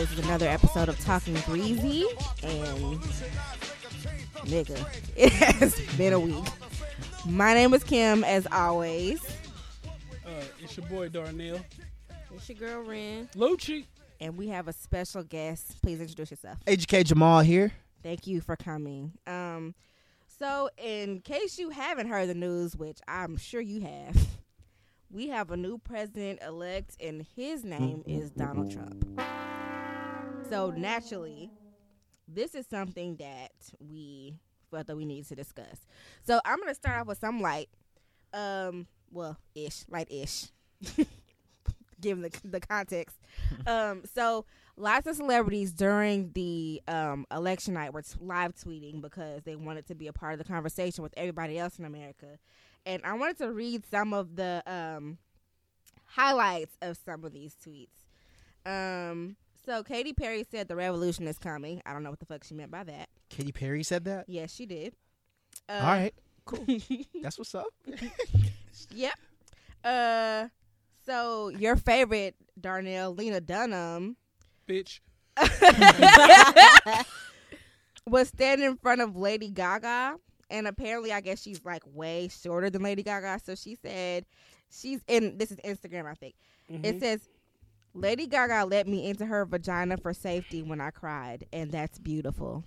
This is another episode of Talking Greasy, and nigga, it has been a week. My name is Kim, as always. Uh, it's your boy Darnell. It's your girl Ren, Lucci. and we have a special guest. Please introduce yourself. Ejike Jamal here. Thank you for coming. Um, so in case you haven't heard the news, which I'm sure you have, we have a new president elect, and his name is Donald Trump. So naturally, this is something that we felt that we need to discuss. So I'm gonna start off with some light, um, well, ish, light ish, given the the context. Um, so lots of celebrities during the um, election night were t- live tweeting because they wanted to be a part of the conversation with everybody else in America. And I wanted to read some of the um, highlights of some of these tweets. Um, so Katy Perry said the revolution is coming. I don't know what the fuck she meant by that. Katy Perry said that. Yes, she did. Uh, All right, cool. That's what's up. Yep. Uh, so your favorite Darnell, Lena Dunham, Bitch. was standing in front of Lady Gaga, and apparently, I guess she's like way shorter than Lady Gaga. So she said, she's in. This is Instagram, I think. It says, "Lady Gaga let me into her vagina for safety when I cried, and that's beautiful."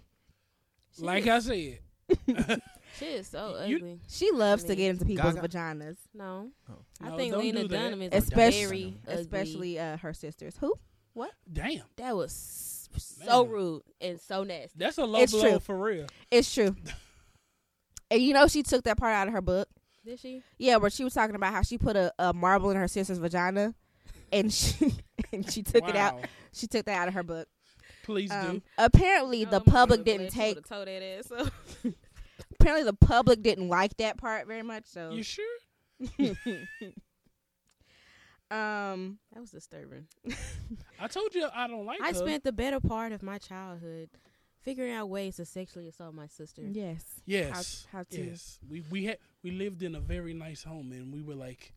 Like I said. She is so You- ugly. She loves I to get into people's Gaga? vaginas, No, I No, think don't Lena do. Dunham is Especially- very ugly. especially uh, her sisters. Who? What? Damn. that was so Man. rude and so nasty. That's a low It's blow true. for real. It's true. and you know, she took that part out of her book. Did she? Yeah, where she was talking about how she put a, a marble in her sister's vagina, and she and she took it out. She took that out of her book. Please Um, do. apparently, the Oh, my public didn't take. would've told that ass up. Apparently, the public didn't like that part very much. So, You sure? um, That was disturbing. I told you I don't like I her. spent the better part of my childhood figuring out ways to sexually assault my sister. yes, Yes. how to- Yes. We we had we lived in a very nice home and we were like,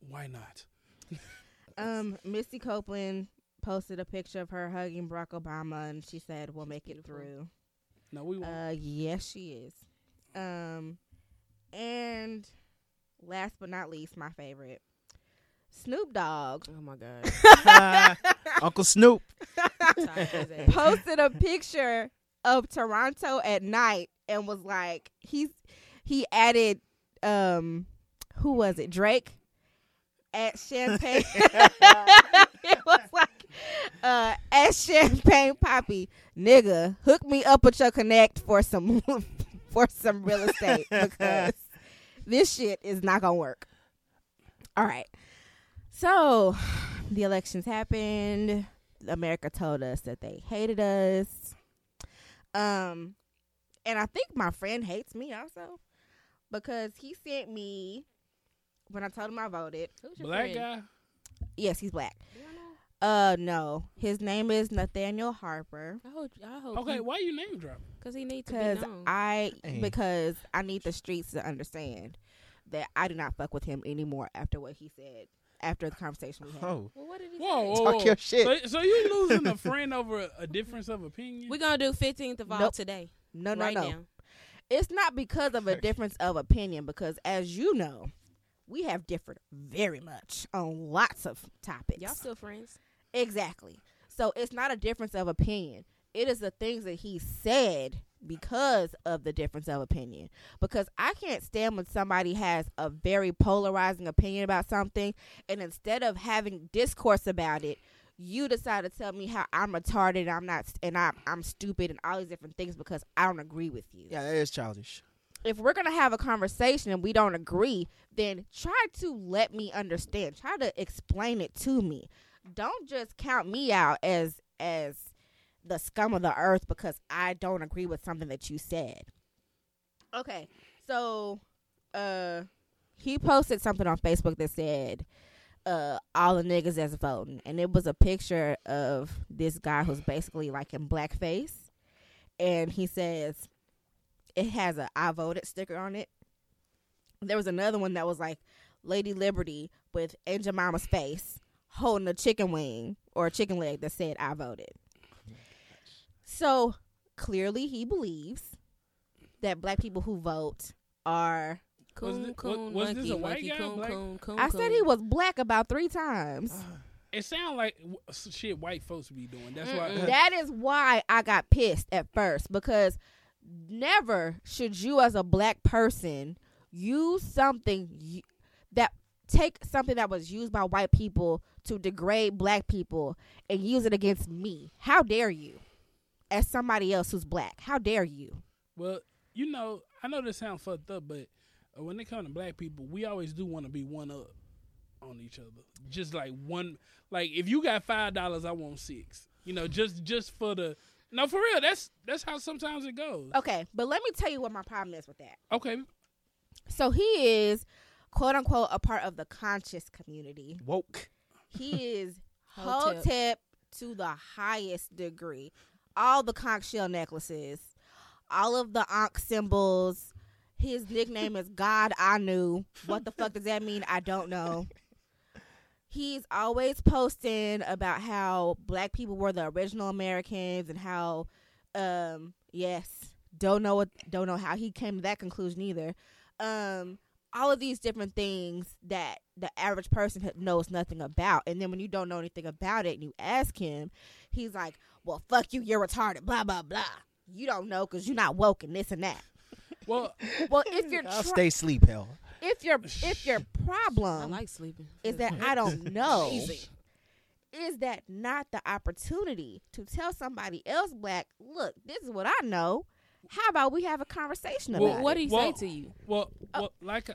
why not? um, Misty Copeland posted a picture of her hugging Barack Obama, and she said, "We'll make it through." No, we won't. Uh, yes, she is. Um, and last but not least, my favorite, Snoop Dogg Oh my god. Uncle Snoop. Tired of his ass. posted a picture of Toronto at night and was like, he's he added, um, who was it? Drake at Champagne. it was like, uh, at Champagne Papi, nigga, hook me up with your connect for some for some real estate because this shit is not gonna work. All right, so the elections happened. America told us that they hated us. Um, and I think my friend hates me also because he sent me when I told him I voted. Who's your Black friend? guy. Yes, he's black. You? Uh, no, his name is Nathaniel Harper. I hope. I hope. Okay, why you name drop? Because he needs to be Because known. I Hey. because I need the streets to understand that I do not fuck with him anymore after what he said after the conversation we had. Oh, well, what did he Whoa, say? whoa, Talk whoa. your shit. So, so you losing a friend over a, a difference of opinion? We're gonna do 15th of all Nope. today. No, no, right no. now. It's not because of a difference of opinion because as you know, we have differed very much on lots of topics. Y'all still friends? Exactly. So it's not a difference of opinion. It is the things that he said because of the difference of opinion. Because I can't stand when somebody has a very polarizing opinion about something and instead of having discourse about it, you decide to tell me how I'm retarded and I'm not and I'm I'm stupid and all these different things because I don't agree with you yeah, that is childish. If we're gonna have a conversation and we don't agree, then try to let me understand. Try to explain it to me. Don't just count me out as as the scum of the earth because I don't agree with something that you said. Okay, so uh, he posted something on Facebook that said, uh, all the niggas that's voting, and it was a picture of this guy who's basically like in blackface, and he says it has a I voted sticker on it. There was another one that was like Lady Liberty with Aunt Jemima's face holding a chicken wing or a chicken leg that said I voted. So clearly he believes that black people who vote are Coon, thi- wa- coon, was this monkey, a white monkey, guy, coon, black- coon, coon, I said he was black about three times. It sounds like shit white folks be doing. That's why. Mm-mm. That is why I got pissed at first because never should you, as a black person, use something that take something that was used by white people to degrade black people and use it against me. How dare you, as somebody else who's black? How dare you? Well, you know, I know this sounds fucked up, but uh, when it comes to black people, we always do want to be one up on each other. Just like one, like if you got five dollars, I want six. You know, just just for the. No, for real. That's that's how sometimes it goes. Okay, but let me tell you what my problem is with that. Okay, So he is, quote unquote, a part of the conscious community. Woke. He is Hotep. hotep to the highest degree. All the conch shell necklaces, all of the Ankh symbols. His nickname is God I knew. What the fuck does that mean? I don't know. He's always posting about how black people were the original Americans and how um yes, don't know what don't know how he came to that conclusion either. Um all of these different things that the average person knows nothing about. And then when you don't know anything about it and you ask him, he's like, well, fuck you, you're retarded, blah, blah, blah. You don't know because you're not woke and this and that. well, Well, if your I'll stay sleep, hell. If your if your I problem like sleeping. is that I don't know, is that not the opportunity to tell somebody else black, look, this is what I know. How about we have a conversation about Well, it? What did he Well, say to you? well, well, like,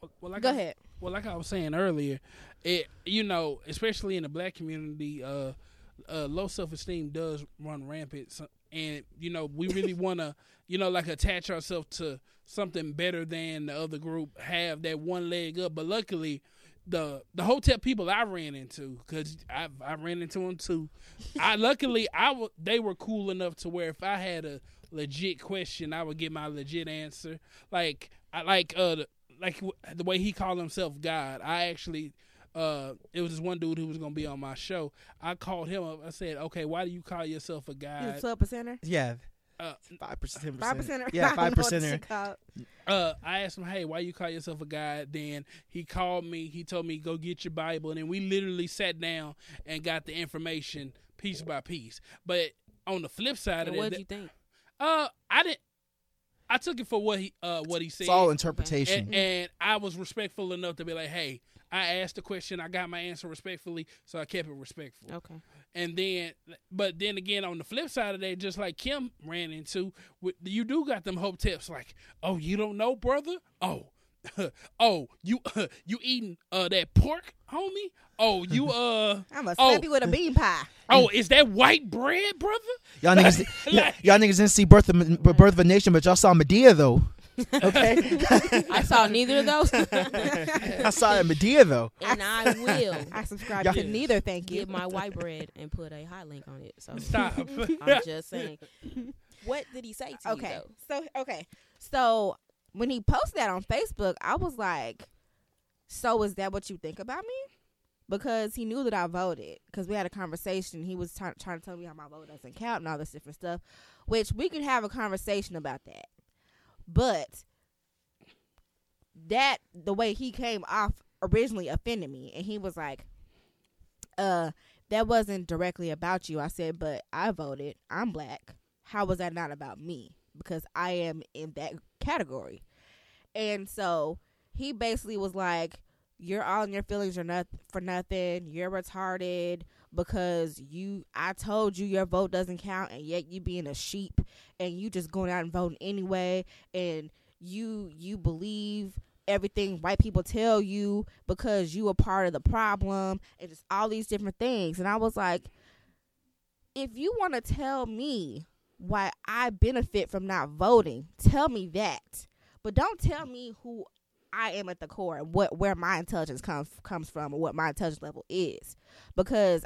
well, well, like Go I, ahead. Well, like I was saying earlier, it you know, especially in the black community, uh, uh, low self esteem does run rampant, so, and you know, we really want to, you know, like attach ourselves to something better than the other group, have that one leg up. But luckily, the the Hotep people I ran into, because I I ran into them too. I luckily I w- they were cool enough to where if I had a legit question, I would get my legit answer. Like I like uh the- like w- the way he called himself God. I actually uh it was this one dude who was gonna be on my show. I called him up. I said, okay, why do you call yourself a He's a God? twelve percenter, Yeah, Uh, five percent. five percenter. Yeah, I five don't know what this percenter. uh, I asked him, hey, why you call yourself a guy?" Then he called me. He told me go get your Bible, and then we literally sat down and got the information piece by piece. But on the flip side And of what it, did you think? uh, I didn't. I took it for what he uh what he said. It's all interpretation. and, and I was respectful enough to be like, "Hey, I asked the question, I got my answer respectfully, so I kept it respectful." Okay. And then, but then again, on the flip side of that, just like Kim ran into, with- you do got them hoteps like, "Oh, you don't know, brother? Oh, oh, you you eating uh that pork, homie? Oh, you uh I'm gonna Oh. you with a bean pie. oh, is that white bread, brother? Y'all niggas, y- y'all niggas didn't see Birth of Birth of a Nation, but y'all saw Madea though. Okay, I saw neither of those, I saw that Madea though. and I will I subscribe Yeah. to neither. Thank you. get my white bread and put a hot link on it. So Stop. I'm just saying. What did he say to okay. you though? So okay. So when he posted that on Facebook, I was like, "So is that what you think about me?" Because he knew that I voted. Because we had a conversation. He was try- trying to tell me how my vote doesn't count and all this different stuff. Which we could have a conversation about that. But that the way he came off originally offended me, and he was like, "Uh." That wasn't directly about you. I said, but I voted. I'm black. How was that not about me? Because I am in that category. And so he basically was like, You're all in your feelings are not for nothing. You're retarded because you I told you your vote doesn't count and yet you being a sheep and you just going out and voting anyway and you you believe everything white people tell you because you are part of the problem and just all these different things. And I was like, if you want to tell me why I benefit from not voting, tell me that. But don't tell me who I am at the core and what where my intelligence comes comes from or what my intelligence level is. Because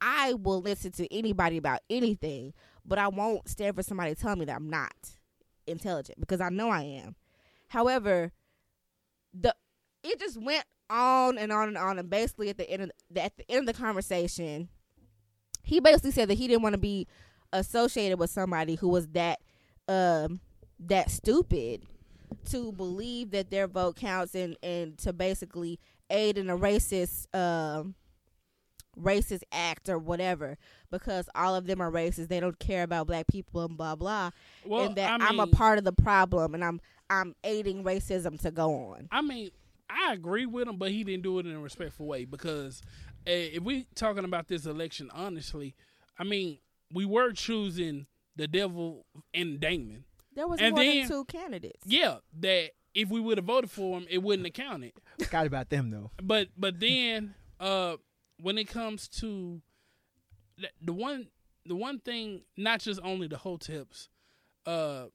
I will listen to anybody about anything, but I won't stand for somebody telling me that I'm not intelligent because I know I am. However, the it just went on and on and on and basically at the end of the, at the end of the conversation he basically said that he didn't want to be associated with somebody who was that um that stupid to believe that their vote counts and and to basically aid in a racist um racist act or whatever because all of them are racist they don't care about black people and blah blah Well, and that I I'm a part of the problem and I'm I'm aiding racism to go on I mean, I agree with him, but he didn't do it in a respectful way because uh, if we talking about this election honestly, I mean, we were choosing the devil and Damon. there was And more then- than two candidates Yeah, that if we would have voted for him, it wouldn't have counted. Forgot about them though. But but then uh when it comes to the, the one the one thing, not just only the hoteps, uh,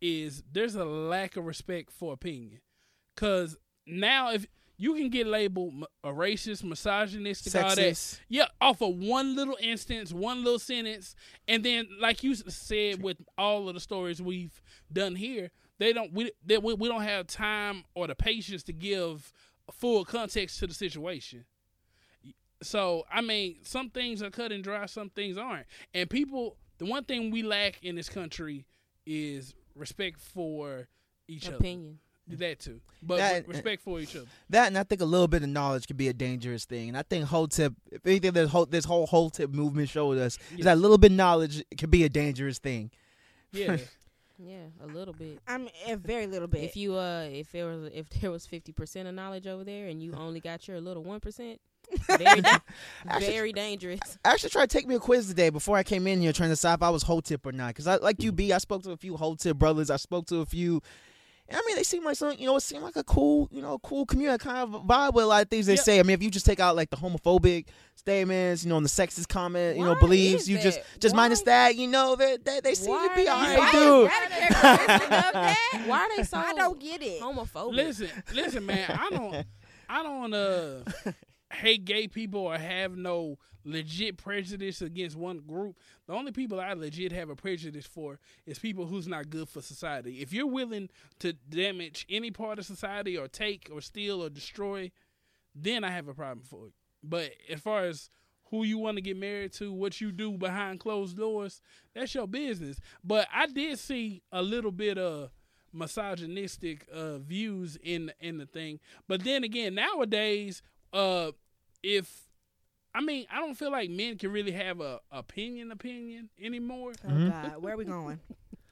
is there's a lack of respect for opinion. Cause now if you can get labeled a racist, misogynistic, all that, yeah, off of one little instance, one little sentence, and then like you said with all of the stories we've done here, they don't we they, we, we don't have time or the patience to give full context to the situation. So I mean, some things are cut and dry, some things aren't, and people. The one thing we lack in this country is respect for each Opinion. other. That too, but That- respect for each other. That and I think a little bit of knowledge could be a dangerous thing. And I think Hotep, if anything, this whole this whole tip movement showed us Yes. is that a little bit of knowledge can be a dangerous thing. Yeah. Yeah, a little bit. I'm a very little bit If you uh, if there was if there was fifty percent of knowledge over there, and you only got your little one percent, very da- very dangerous. I actually tried to take me a quiz today before I came in here trying to decide if I was whole Hotep or not. Because I like you, B. I spoke to a few whole Hotep brothers. I spoke to a few. And I mean, they seem like some, you know, it seemed like a cool, you know, cool community kind of vibe with a lot of things they Yeah. say. I mean, if you just take out like the homophobic statements, you know, and the sexist comment, you know, Why beliefs, is you just just Why- minus that, you know, they they, they seem Why to be are all they- right, Why dude. is that a characteristic of that? Why are they so I don't get it. homophobic? Listen, listen, man. I don't, I don't uh hate gay people or have no legit prejudice against one group. The only people I legit have a prejudice for is people who's not good for society. If you're willing to damage any part of society or take or steal or destroy, then I have a problem for it. But as far as who you want to get married to, what you do behind closed doors, that's your business. But I did see a little bit of misogynistic uh, views in in the thing. But then again, nowadays, uh, if I mean, I don't feel like men can really have a opinion opinion anymore. Oh God, where are we going?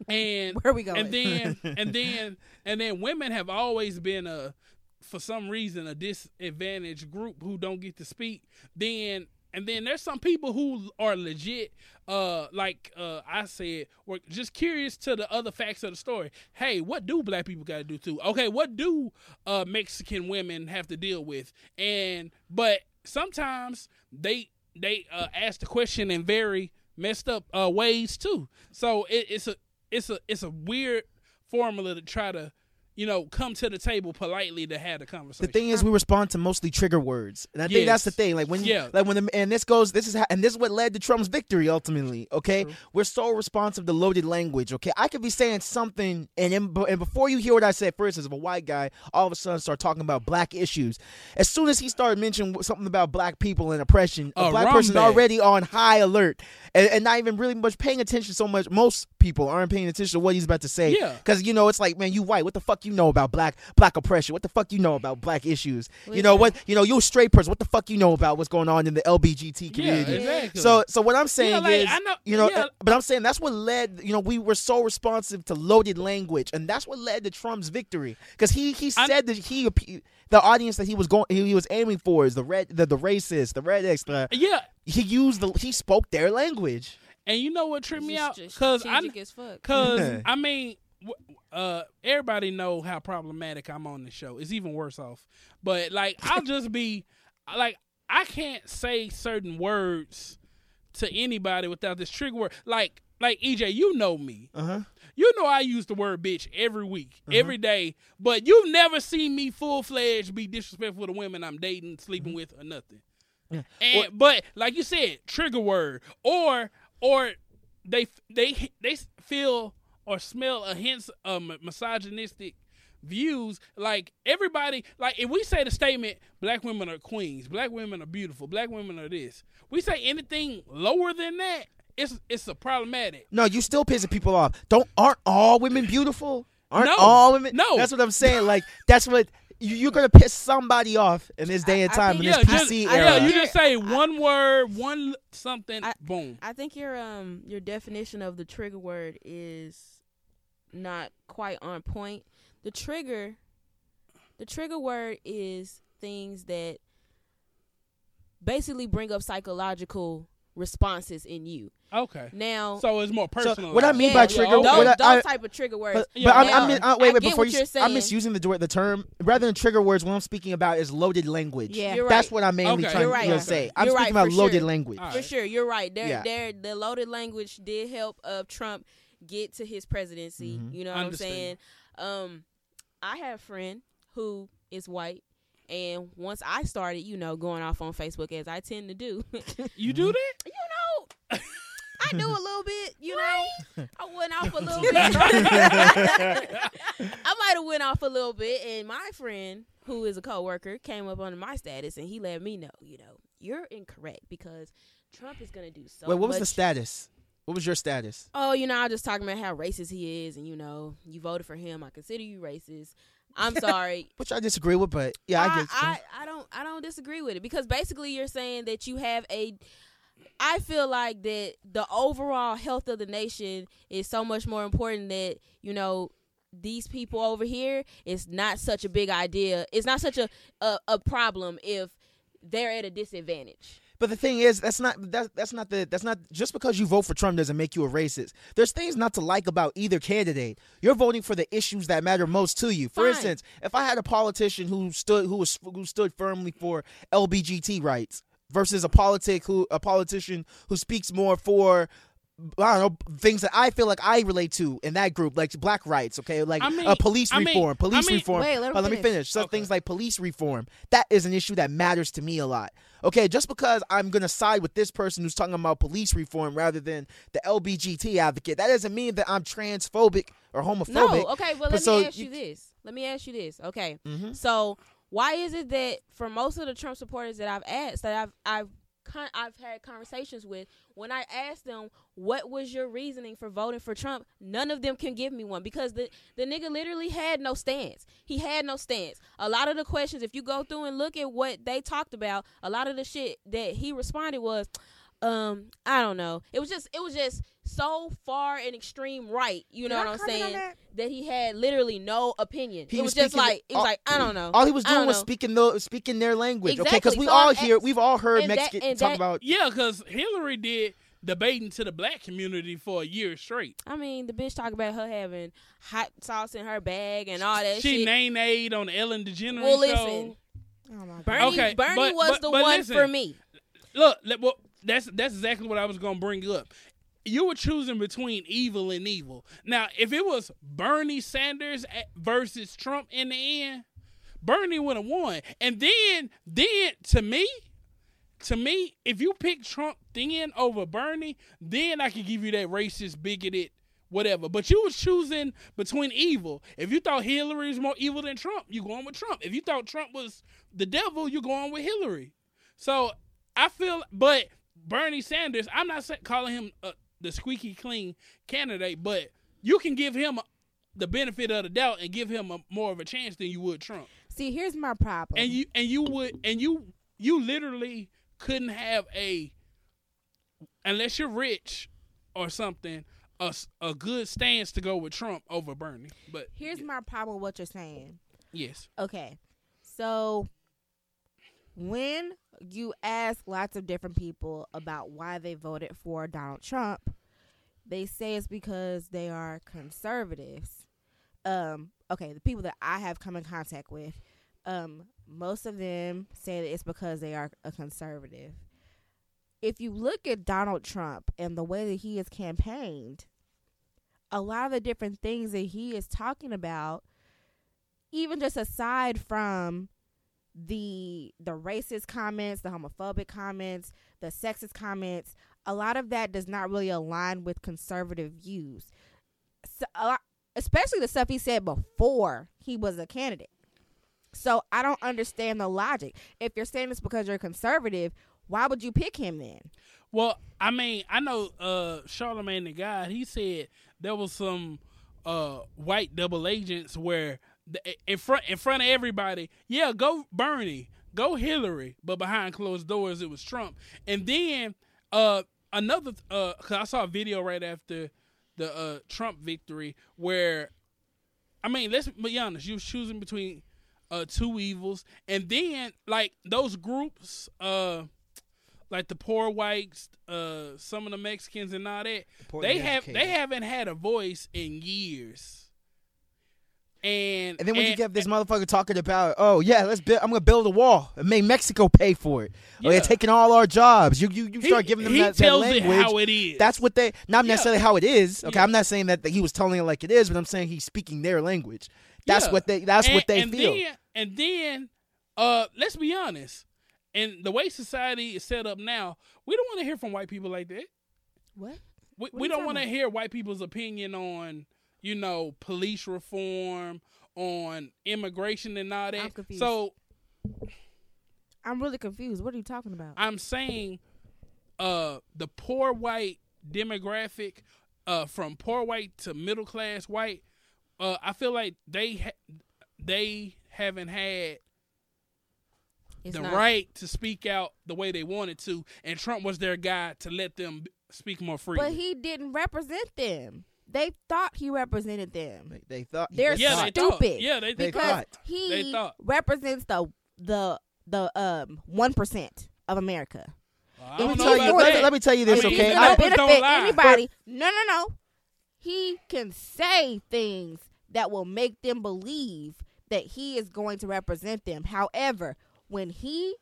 And Where are we going? and then and then and then women have always been a for some reason a disadvantaged group who don't get to speak then and then there's some people who are legit, uh, like uh, I said, were just curious to the other facts of the story. Hey, what do black people got to do too? Okay, what do uh, Mexican women have to deal with? And but sometimes they they uh, ask the question in very messed up uh, ways too. So it, it's a it's a it's a weird formula to try to you know come to the table politely to have the conversation. The thing is, we respond to mostly trigger words, and I think that's the thing. Like when, Yeah. like when, the, and this goes, this is, how, and this is what led to Trump's victory ultimately. Okay, we're so responsive to loaded language. Okay, I could be saying something, and and before you hear what I said, for instance, if a white guy all of a sudden start talking about black issues, as soon as he started mentioning something about black people and oppression, a A black person bag. already on high alert, and, and not even really much paying attention so much. Most people aren't paying attention to what he's about to say. Yeah. Because you know, it's like, man, you white. What the fuck you know about black black oppression? What the fuck you know about black issues? You know what? You know, you a straight person. What the fuck you know about what's going on in the LBGT yeah, community? exactly. So, so what I'm saying like, is, I know- you know, yeah. but I'm saying that's what led, you know, we were so responsive to loaded language, and that's what led to Trump's victory because he he I- said that he the audience that he was going he, he was aiming for is the red the, the racist the rednecks the yeah, he used the he spoke their language. and you know what tripped me out? Because I strategic as fuck. Cause I mean, w- uh, everybody know how problematic I'm on the show. It's even worse off. But like, I'll just be like, I can't say certain words to anybody without this trigger word. Like, like EJ, you know me. Uh huh. You know I use the word bitch every week, every day. But you've never seen me full fledged be disrespectful to women I'm dating, sleeping with, or nothing. Yeah. And but like you said, trigger word or or they they they feel or smell a hint of mi- misogynistic views. Like everybody, like if we say the statement, black women are queens, black women are beautiful, black women are this. We say anything lower than that, it's it's a problematic. No, you still pissing people off. Don't aren't all women beautiful? Aren't No. all women? No. that's what I'm saying. Like that's what you, you're gonna piss somebody off in this day and I- I time in this Yeah, PC just, era. yeah, you just say one word, one something, I- boom. I think your um your definition of the trigger word is not quite on point. The trigger the trigger word is things that basically bring up psychological responses in you. Okay. Now So it's more So personal. what I mean by yeah, trigger, those, I- those I- type of trigger words. But, Yeah, but I'm, now, I'm, uh, I wait, wait, before you, you're s- I'm misusing the the term rather than trigger words. What I'm speaking about is loaded language. Yeah. You're That's right. what I'm mainly Okay. trying right. to Okay. say. I'm You're speaking right, about loaded sure. language. All For sure, you're right. There, Yeah. there, the loaded language did help uh, Trump get to his presidency. Mhm. You know what I'm saying? Um, I have a friend who is white, and once I started, you know, going off on Facebook as I tend to do, You do that? You know, I do a little bit. You know, I went off a little bit. I might have went off a little bit, and my friend, who is a coworker, came up under my status, and he let me know, you know, you're incorrect because Trump is gonna do so. Wait, what was the status? What was your status? Oh, you know, I was just talking about how racist he is, and you know, you voted for him. I consider you racist. I'm sorry. Which I disagree with, but yeah, I, I, get. I, I don't I don't disagree with it because basically you're saying that you have a I feel like that the overall health of the nation is so much more important that, you know, these people over here it's not such a big idea. It's not such a a, a problem if they're at a disadvantage. But the thing is, that's not that's that's not the that's not just because you vote for Trump doesn't make you a racist. There's things not to like about either candidate. You're voting for the issues that matter most to you. For Fine. instance, if I had a politician who stood who was who stood firmly for LBGT rights versus a politic who a politician who speaks more for I don't know things that I feel like I relate to in that group, like black rights, okay, like I mean- uh, police I mean- reform, I police mean- reform. Wait, let him Uh, let me finish. finish. So Okay. things like police reform, that is an issue that matters to me a lot. Okay, just because I'm gonna side with this person who's talking about police reform rather than the LBGT advocate, that doesn't mean that I'm transphobic or homophobic. No, okay, well But let so me ask you, you- this. Let me ask you this. Okay. Mhm. So why is it that for most of the Trump supporters that I've asked that I've I've con- I've had conversations with when I asked them what was your reasoning for voting for Trump, none of them can give me one because the the nigga literally had no stance. He had no stance. A lot of the questions, if you go through and look at what they talked about, a lot of the shit that he responded was. Um, I don't know. It was just it was just so far an extreme right. You know Can I what I'm saying? that? That he had literally no opinion. He it was was, just like it was all- like I don't know. All he was doing was know. speaking the speaking their language. Okay, because we So all hear ex- we've all heard mexican that- talk that- about. Yeah, because Hillary did debating to the black community for a year straight. I mean, the bitch talk about her having hot sauce in her bag and all that she shit. named Aid on the Ellen DeGeneres well, show. listen, Oh my god. Bernie, Okay, Bernie but- was but- the but one listen. for me. Look, let- well, that's that's exactly what I was gonna bring up. You were choosing between evil and evil. Now, if it was Bernie Sanders versus Trump in the end, Bernie would have won. And then, then to me, to me, if you pick Trump then over Bernie, then I could give you that racist, bigoted, whatever. But you was choosing between evil. If you thought Hillary is more evil than Trump, you going with Trump. If you thought Trump was the devil, you going with Hillary. So I feel, but Bernie Sanders, I'm not calling him uh, the squeaky clean candidate, but you can give him a, the benefit of the doubt and give him a, more of a chance than you would Trump. See, here's my problem. And you and you would and you you literally couldn't have a unless you're rich or something a, a good stance to go with Trump over Bernie. But here's my problem with what you're saying. yes, Okay. So when you ask lots of different people about why they voted for Donald Trump, they say it's because they are conservatives. Um, okay, the people that I have come in contact with, um, most of them say that it's because they are a conservative. If you look at Donald Trump and the way that he has campaigned, a lot of the different things that he is talking about even just aside from the the racist comments, the homophobic comments, the sexist comments, a lot of that does not really align with conservative views. So, especially the stuff he said before he was a candidate. So I don't understand the logic. If you're saying this because you're conservative, why would you pick him then? Well, I mean, I know uh Charlemagne the God, he said there was some uh white double agents where in front in front of everybody, yeah, go Bernie, go Hillary, but behind closed doors it was Trump. And then uh another uh cuz I saw a video right after the uh Trump victory where I mean, let's be honest, you was choosing between uh two evils and then like those groups uh like the poor whites, uh, some of the Mexicans and all that, poor they have they haven't had a voice in years. And And then when you and- get this motherfucker talking about, oh yeah, let's build, I'm gonna build a wall and make Mexico pay for it. Oh, Yeah. they're taking all our jobs. You you, you he, start giving them he that, that language. it how it is. That's what they not Yeah. necessarily how it is. Okay, Yeah. I'm not saying that, that he was telling it like it is, but I'm saying he's speaking their language. That's Yeah. what they. That's and, what they and feel. Then, and then, uh, let's be honest. And the way society is set up now, we don't want to hear from white people like that. What? We, What we don't want to hear white people's opinion on, you know, police reform, on immigration and all that. I'm confused. So I'm really confused. What are you talking about? I'm saying uh the poor white demographic uh from poor white to middle class white uh I feel like they ha- they haven't had It's the not. right to speak out the way they wanted to and Trump was their guy to let them speak more freely. But he didn't represent them. They thought he represented them. They, they thought They're they yeah, thought- they thought. stupid. Yeah, they, They they because thought. he They thought. represents the the the um one percent of America. I If don't he's know Tell you- let, me, let me tell you this, I mean, He's okay? gonna I- I, Numbers don't benefit lie. anybody. No, no, no. He can say things that will make them believe that he is going to represent them. However, when he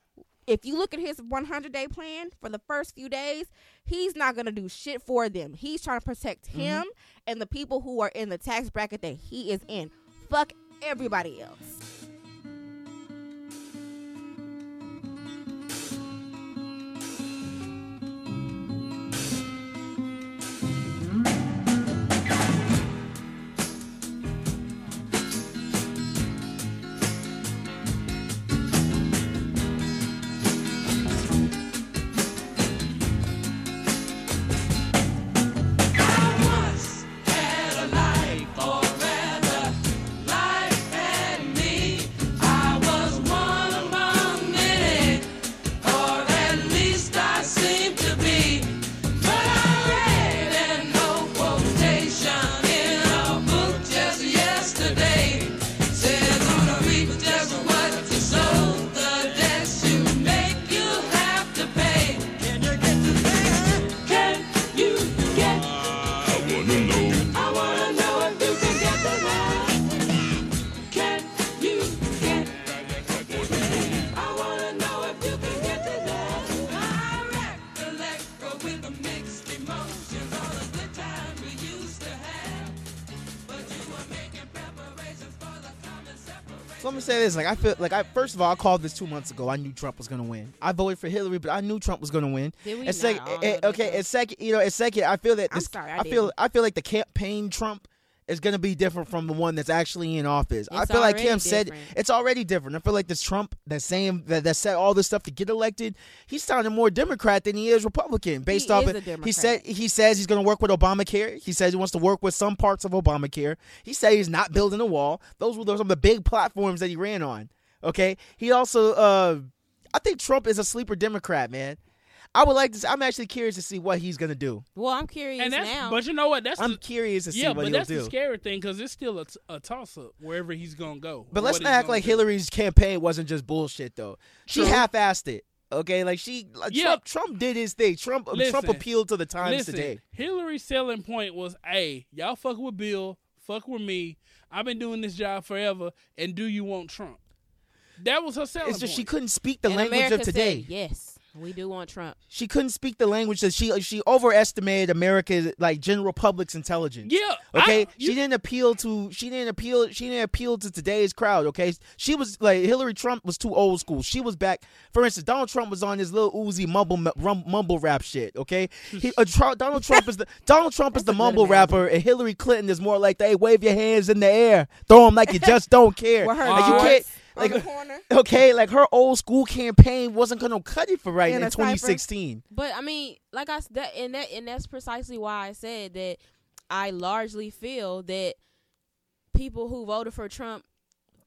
if you look at his 100 day plan for the first few days, he's not going to do shit for them. He's trying to protect mm-hmm. him and the people who are in the tax bracket that he is in. Fuck everybody else. Say this: like I feel like I first of all I called this two months ago. I knew Trump was gonna win. I voted for Hillary, but I knew Trump was gonna win. Did we And second, eh, okay, and second, you know, and second, I feel that I'm this. sorry, I I feel. I feel like the campaign Trump is gonna be different from the one that's actually in office. I feel like Kim said it's already different. I feel like this Trump that's saying that that said all this stuff to get elected, he's sounding more Democrat than he is Republican. Based He off a he said he says he's gonna work with Obamacare. He says he wants to work with some parts of Obamacare. He said he's not building a wall. Those were some of the big platforms that he ran on. Okay, he also, uh, I think Trump is a sleeper Democrat, man. I would like to. I'm actually curious to see what he's gonna do. Well, I'm curious And that's now. but you know what? That's I'm the, curious to see yeah, what but he'll do. Yeah, but that's the scary thing because it's still a, t- a toss up wherever he's gonna go. but let's not act like do. Hillary's campaign wasn't just bullshit though. She True. half-assed it. Okay, like she, like Yeah. Trump, Trump did his thing. Trump, um, Trump appealed to the times Listen, today. Hillary's selling point was, "Hey, y'all fuck with Bill, fuck with me. I've been doing this job forever, and do you want Trump?" That was her selling It's just she couldn't speak the and language America of today. Said, yes, we do want Trump. She couldn't speak the language that she she overestimated America's like general public's intelligence. Yeah, Okay, I- she you- didn't appeal to she didn't appeal she didn't appeal to today's crowd. Okay, she was like Hillary Trump was too old school. She was back. For instance, Donald Trump was on his little Uzi mumble rum, mumble rap shit. Okay, he, uh, Tru- Donald Trump is the Donald Trump is the mumble rapper, and Hillary Clinton is more like they wave your hands in the air, throw them like you just don't care. Her like you can't. Shorts Like, on the corner. okay, like her old school campaign wasn't gonna cut it for right In in a sniper. 2016. But I mean, like I s- that, and that, and that's precisely why I said that I largely feel that people who voted for Trump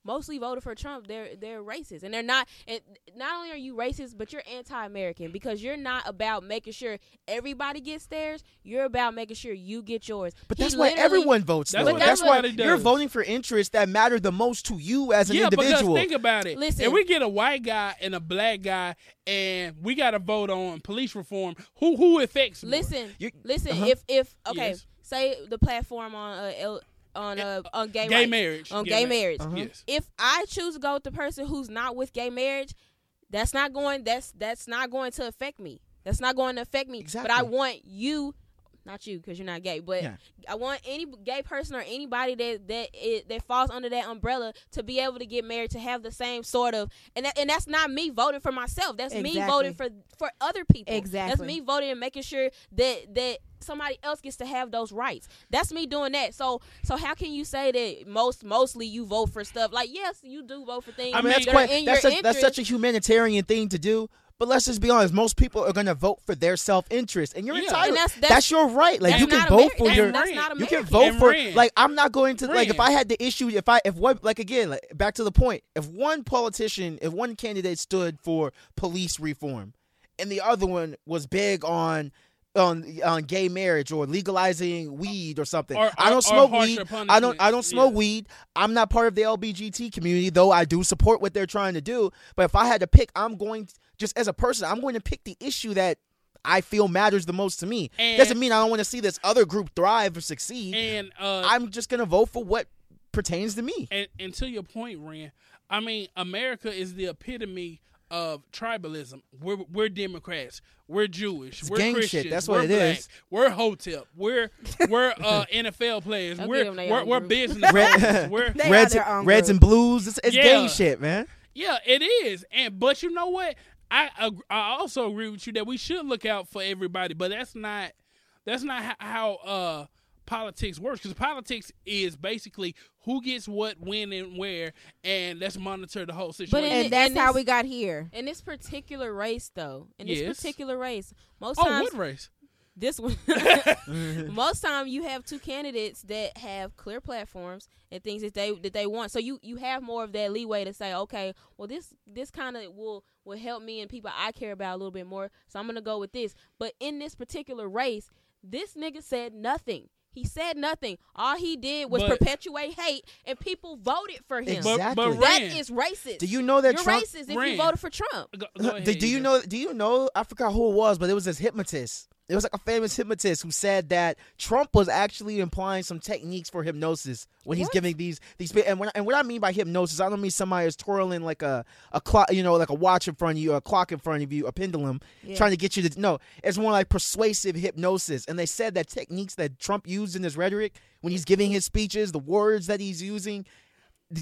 mostly voted for Trump. They're they're racist, and they're not. And not only are you racist, but you're anti-American because you're not about making sure everybody gets theirs. You're about making sure you get yours. But He that's why everyone votes. That's though. what That's why everybody you're does. voting for interests that matter the most to you as an yeah, individual. because think about it. Listen. if we get a white guy and a black guy, and we got to vote on police reform, who who affects? more? Listen, You- listen. uh-huh. If if okay, Yes. say the platform on uh, L, on uh, on gay, gay rights, marriage, on Gay gay ma- marriage. Uh-huh. Yes. If I choose to go with the person who's not with gay marriage, that's not going. That's that's not going to affect me. That's not going to affect me. Exactly. But I want you. Not you, because you're not gay, but Yeah. I want any gay person or anybody that that it, that falls under that umbrella to be able to get married, to have the same sort of, and that, and that's not me voting for myself. That's me voting for for other people. Exactly. That's me voting and making sure that that somebody else gets to have those rights. That's me doing that. So so how can you say that most mostly you vote for stuff like yes you do vote for things I mean, that's that quite that's such, that's such a humanitarian thing to do. But let's just be honest. Most people are gonna vote for their self interest, and you're Yeah. entitled. And that's, that's- that's- your right. Like That's you can vote Ameri- for your. that's not You can vote And for Ren. like I'm not going to like if I had the issue if I if what like again like, back to the point if one politician if one candidate stood for police reform and the other one was big on on on gay marriage or legalizing weed or something Or- I don't smoke weed I don't I don't smoke yeah. weed I'm not part of the LBGT community though I do support what they're trying to do but if I had to pick I'm going just as a person I'm going to pick the issue that I feel matters the most to me. And- Doesn't mean I don't want to see this other group thrive or succeed. And uh, I'm just gonna vote for what pertains to me. and, and to your point, Ren, I mean, America is the epitome of tribalism. We're we're Democrats. We're Jewish. we're gang shit. Christians. That's we're what it black. is. We're Hotep. We're we're uh, NFL players. Don't we're give we're, we're business Red- We're Reds, Reds and blues. It's, it's Yeah. gang shit, man. Yeah, it is. And but you know what? I ag- I also agree with you that we should look out for everybody, but that's not that's not ho- how uh politics works because politics is basically who gets what, when, and where, and let's monitor the whole situation. in- And that's and how this- we got here. in this particular race though in Yes. this particular race most oh, times what race? this one most time you have two candidates that have clear platforms and things that they that they want so you you have more of that leeway to say okay well this this kind of will will help me and people i care about a little bit more so i'm gonna go with this but in this particular race this nigga said nothing he said nothing all he did was But- perpetuate hate and people voted for him But, Exactly. but that Ren, is racist Do you know that you're Trump? racist if Ren. you voted for trump go, go ahead, do, do you know? Do you know? I forgot who it was, but it was this hypnotist. It was like a famous hypnotist who said that Trump was actually implying some techniques for hypnosis when he's What? giving these these. And when, and what I mean by hypnosis, I don't mean somebody is twirling like a a clock, you know, like a watch in front of you, or a clock in front of you, a pendulum, Yeah. trying to get you to. No, it's more like persuasive hypnosis. And they said that techniques that Trump used in his rhetoric when he's giving his speeches, the words that he's using,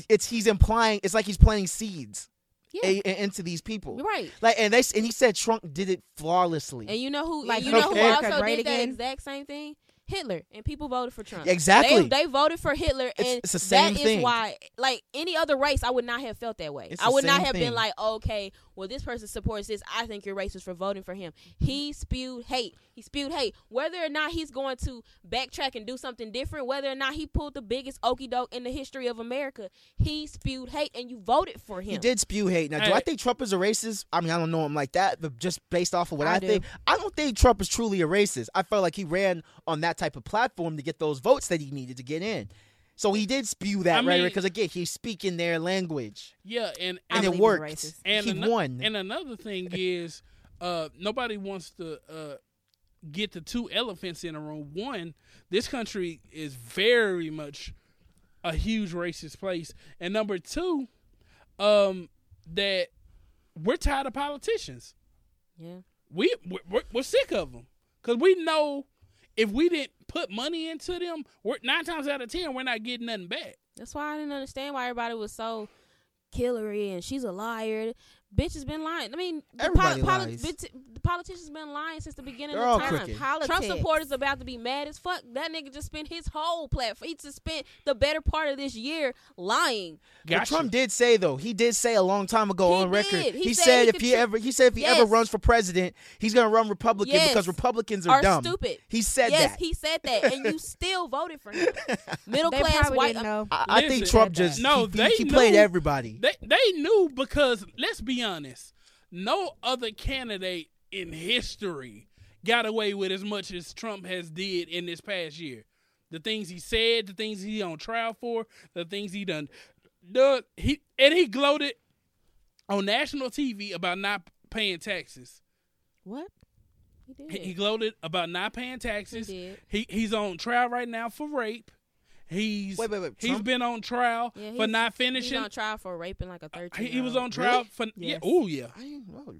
it's he's implying it's like he's planting seeds Yeah. a- a- into these people. Right. Like and they and he said Trump did it flawlessly. And you know who? Like, you know who okay. also Right did that again? exact same thing? Hitler. And people voted for Trump. Exactly. They, they voted for Hitler, and it's the same that is thing. why, like any other race, I would not have felt that way. It's I would not have thing. been like, okay, well, this person supports this. I think you're racist for voting for him. He spewed hate. He spewed hate. Whether or not he's going to backtrack and do something different, whether or not he pulled the biggest okey doke in the history of America, he spewed hate, and you voted for him. He did spew hate. Now, do I Hey. think Trump is a racist? I mean, I don't know him like that, but just based off of what I I, think, I don't think Trump is truly a racist. I felt like he ran on that type of platform to get those votes that he needed to get in. So he did spew that I right mean- because again, he's speaking their language, Yeah, and I and it believe worked. and he ano- won. And another thing is, uh, nobody wants to uh, get the two elephants in a room. One, this country is very much a huge racist place, and number two, um, that we're tired of politicians. yeah. We we're, we're, we're sick of them because we know if we didn't put money into them, we're nine times out of ten we're not getting nothing back. That's why I didn't understand why everybody was so killery and she's a liar. Bitch has been lying. I mean, the, Everybody poli- lies. bitch- the politicians been lying since the beginning They're of all time. crooked. Politics. Trump supporters about to be mad as fuck. That nigga just spent his whole platform. He just spent the better part of this year lying. But Trump did say though, he did say a long time ago He on record. He He, said said, he if he tr- ever, he said if he ever runs for president, he's gonna run Republican Yes. because Republicans are Or dumb. stupid. He said yes, that. Yes, he said that, and you still voted for him. Middle They class white. didn't uh, know. I, I think Trump just No, he, they he played knew- everybody. They they knew because let's be honest, no other candidate in history got away with as much as Trump has did in this past year. The things he said, the things he on trial for, the things he done, done he and he gloated on national TV about not paying taxes. What? He did. He, he gloated about not paying He taxes. did. He he's on trial right now for rape. He's Wait, wait, wait, He's Trump? been on trial Yeah, for he's- not He's finishing. on trial for raping like a thirteen. He, he was on trial for yeah. Yes. Oh yeah. I didn't know.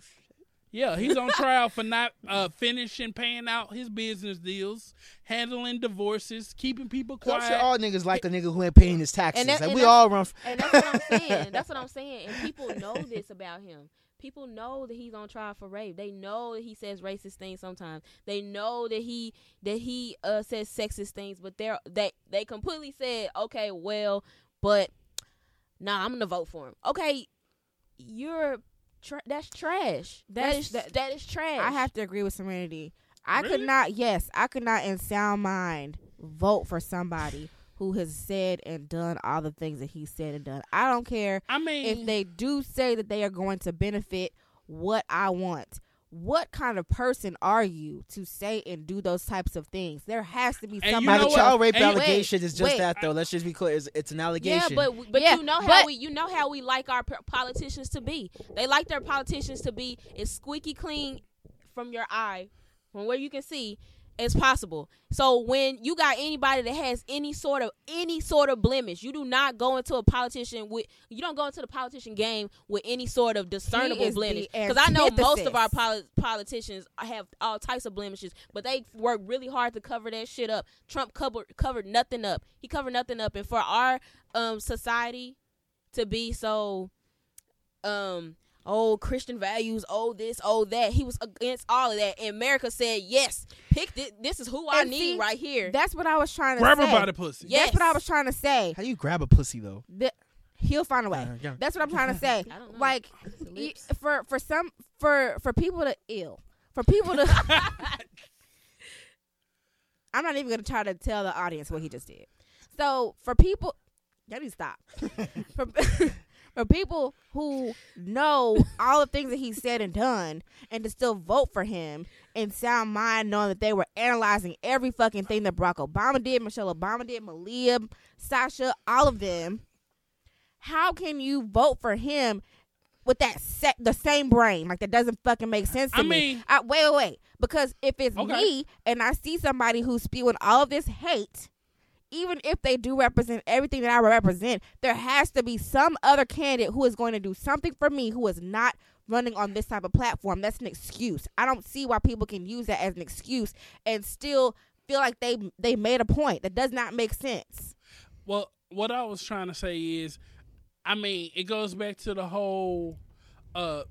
Yeah, he's on trial for not uh, finishing paying out his business deals, handling divorces, keeping people So I'm quiet. sure all niggas like a nigga who ain't paying his taxes. that- and and we all run. f- And that's what I'm saying. That's what I'm saying. And people know this about him. People know that he's on trial for rape. They know that he says racist things sometimes. They know that he that he uh says sexist things, but they're they they completely said, Okay, well, but nah, I'm gonna vote for him. Okay, you're tra- that's trash. That that is that, that is trash. I have to agree with Serenity. I Really? could not. Yes, I could not, in sound mind, vote for somebody who has said and done all the things that he said and done. I don't care I mean, if they do say that they are going to benefit what I want. What kind of person are you to say and do those types of things? There has to be And you somebody. Now, know the child rape And you- allegation is just wait. that, though. Let's just be clear. It's, it's an Yeah, allegation. but but Yeah, you know how but- we you know how we like our politicians to be. They like their politicians to be as squeaky clean from your eye, from where you can see, as possible. So when you got anybody that has any sort of any sort of blemish, you do not go into a politician with you don't go into the politician game with any sort of discernible is blemish. Because I know most of our poli- politicians have all types of blemishes, but they work really hard to cover that shit up. Trump covered covered nothing up. He covered nothing up, and for our um society to be so um oh Christian values, oh this, oh that. He was against all of that. And America said, Yes, pick this this is who I And need see, right here. That's what I was trying to grab say. her by the pussy. Yeah. That's what I was trying to say. How do you grab a pussy though? That he'll find a way. Uh, yeah. That's what I'm trying to say. I don't know. Like y- for for some for for people to ill for people to. I'm not even gonna try to tell the audience what he just did. So for people, y'all need to stop. for for people who know all the things that he said and done, and to still vote for him in sound mind, knowing that they were analyzing every fucking thing that Barack Obama did, Michelle Obama did, Malia, Sasha, all of them. How can you vote for him with that set the same brain? Like that doesn't fucking make sense to I me. mean- I, wait, wait, wait. Because if it's Okay. me and I see somebody who's spewing all of this hate, even if they do represent everything that I represent, there has to be some other candidate who is going to do something for me who is not running on this type of platform. That's an excuse. I don't see why people can use that as an excuse and still feel like they they made a point. That does not make sense. Well, what I was trying to say is, I mean, it goes back to the whole uh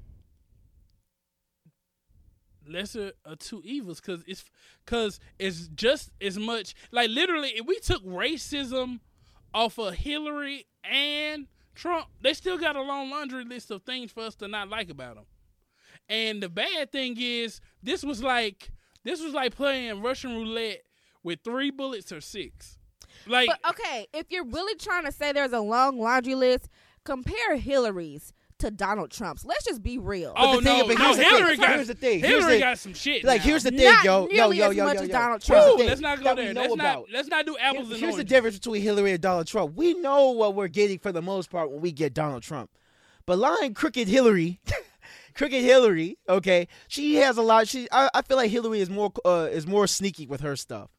lesser of two evils because it's because it's just as much like literally if we took racism off of Hillary and Trump, they still got a long laundry list of things for us to not like about them. And the bad thing is, this was like this was like playing Russian roulette with three bullets or six. Like, But okay, if you're really trying to say there's a long laundry list, compare Hillary's to Donald Trump's. Let's just be real. oh the thing- no, but no, here's the thing, got here's the thing, here's Hillary the- got some shit. Like, now. here's the thing, Not yo, yo, nearly yo, as yo, much yo, as yo. Donald Trump. Ooh, let's not go there. Let's not let's not do apples Here's, and here's the difference between Hillary and Donald Trump. We know what we're getting for the most part when we get Donald Trump. But lying crooked Hillary, crooked Hillary, okay, she has a lot. She, I, I feel like Hillary is more uh, is more sneaky with her stuff.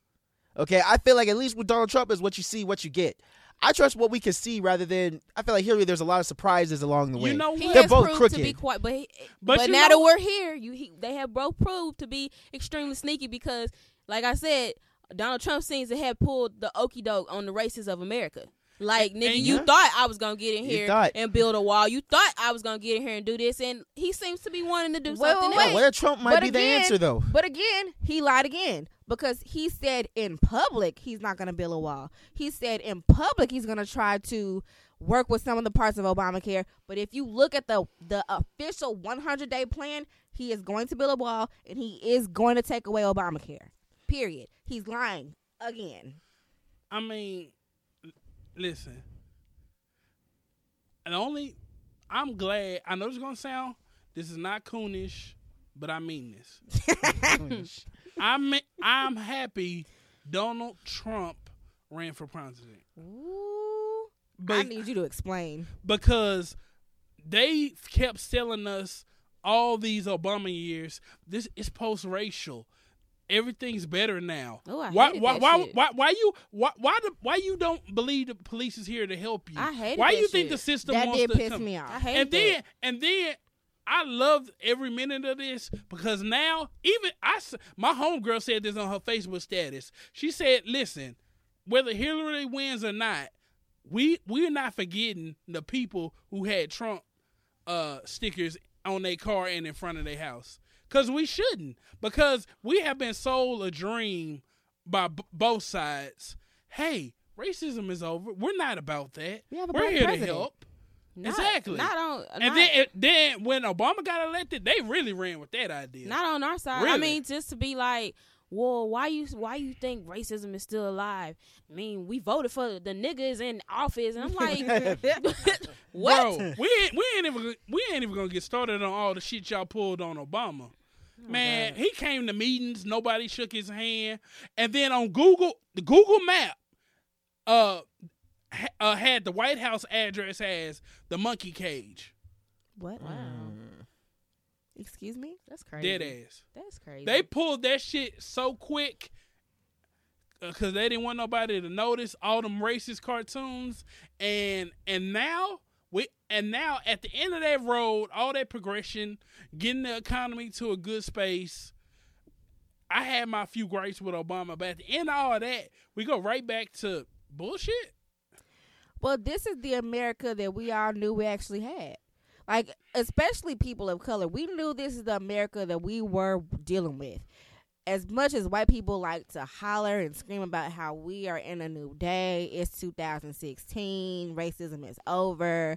Okay, I feel like at least with Donald Trump is what you see, what you get. I trust what we can see rather than I feel like Hillary. There's a lot of surprises along the way. You know He what? They're has both proved to be crooked. quite, but he, But but, now know- that we're here, you he, they have both proved to be extremely sneaky because, like I said, Donald Trump seems to have pulled the okey doke on the races of America. Like nigga, and you yeah. thought I was gonna get in here thought. and build a wall. You thought I was gonna get in here and do this, and he seems to be wanting to do Wait, something wait, Yeah, else. where Trump might But be the answer though. But again, he lied again because he said in public he's not going to build a wall. He said in public he's going to try to work with some of the parts of Obamacare. But if you look at the the official 100 day plan, he is going to build a wall and he is going to take away Obamacare. Period. He's lying again. I mean, l- listen. And only, I'm glad. I know it's gonna sound. This is not coonish, but I mean this. I'm I'm happy Donald Trump ran for president, Ooh. I need you to explain. because they kept selling us all these Obama years. This is post racial. Everything's better now. Oh, I why, hated why, that why, shit. why, why you, why, why, the, why you don't believe the police is here to help you? I hated Why that you think shit. the system That wants did to piss come? me I hate And that. then, and then, I loved every minute of this because now, even I, s- my homegirl said this on her Facebook status. She said, "Listen, whether Hillary wins or not, we we're not forgetting the people who had Trump uh, stickers on their car and in front of their house. Because we shouldn't. Because we have been sold a dream by b- both sides. Hey, racism is over. We're not about that. We have a We're here president. to help. Not- exactly. Not on. And not, then, then when Obama got elected, they really ran with that idea. Not on our side. I mean, just to be like, well, why you why you think racism is still alive? I mean, we voted for the niggas in office, and I'm like, what? Bro, we ain't, we ain't even we ain't even gonna get started on all the shit y'all pulled on Obama. Oh, Man, he came to meetings, nobody shook his hand, and then on Google, the Google Map, uh, ha- uh had the White House address as the monkey cage. What? Wow, Excuse me? that's crazy. Dead ass. That's crazy. They pulled that shit so quick because they didn't want nobody to notice all them racist cartoons, and and now we and now at the end of that road, all that progression, getting the economy to a good space. I had my few gripes with Obama, but at the end of all that, we go right back to bullshit. Well, this is the America that we all knew we actually had. Like, especially people of color. We knew this is the America that we were dealing with. As much as white people like to holler and scream about how we are in a new day, it's 2016, racism is over.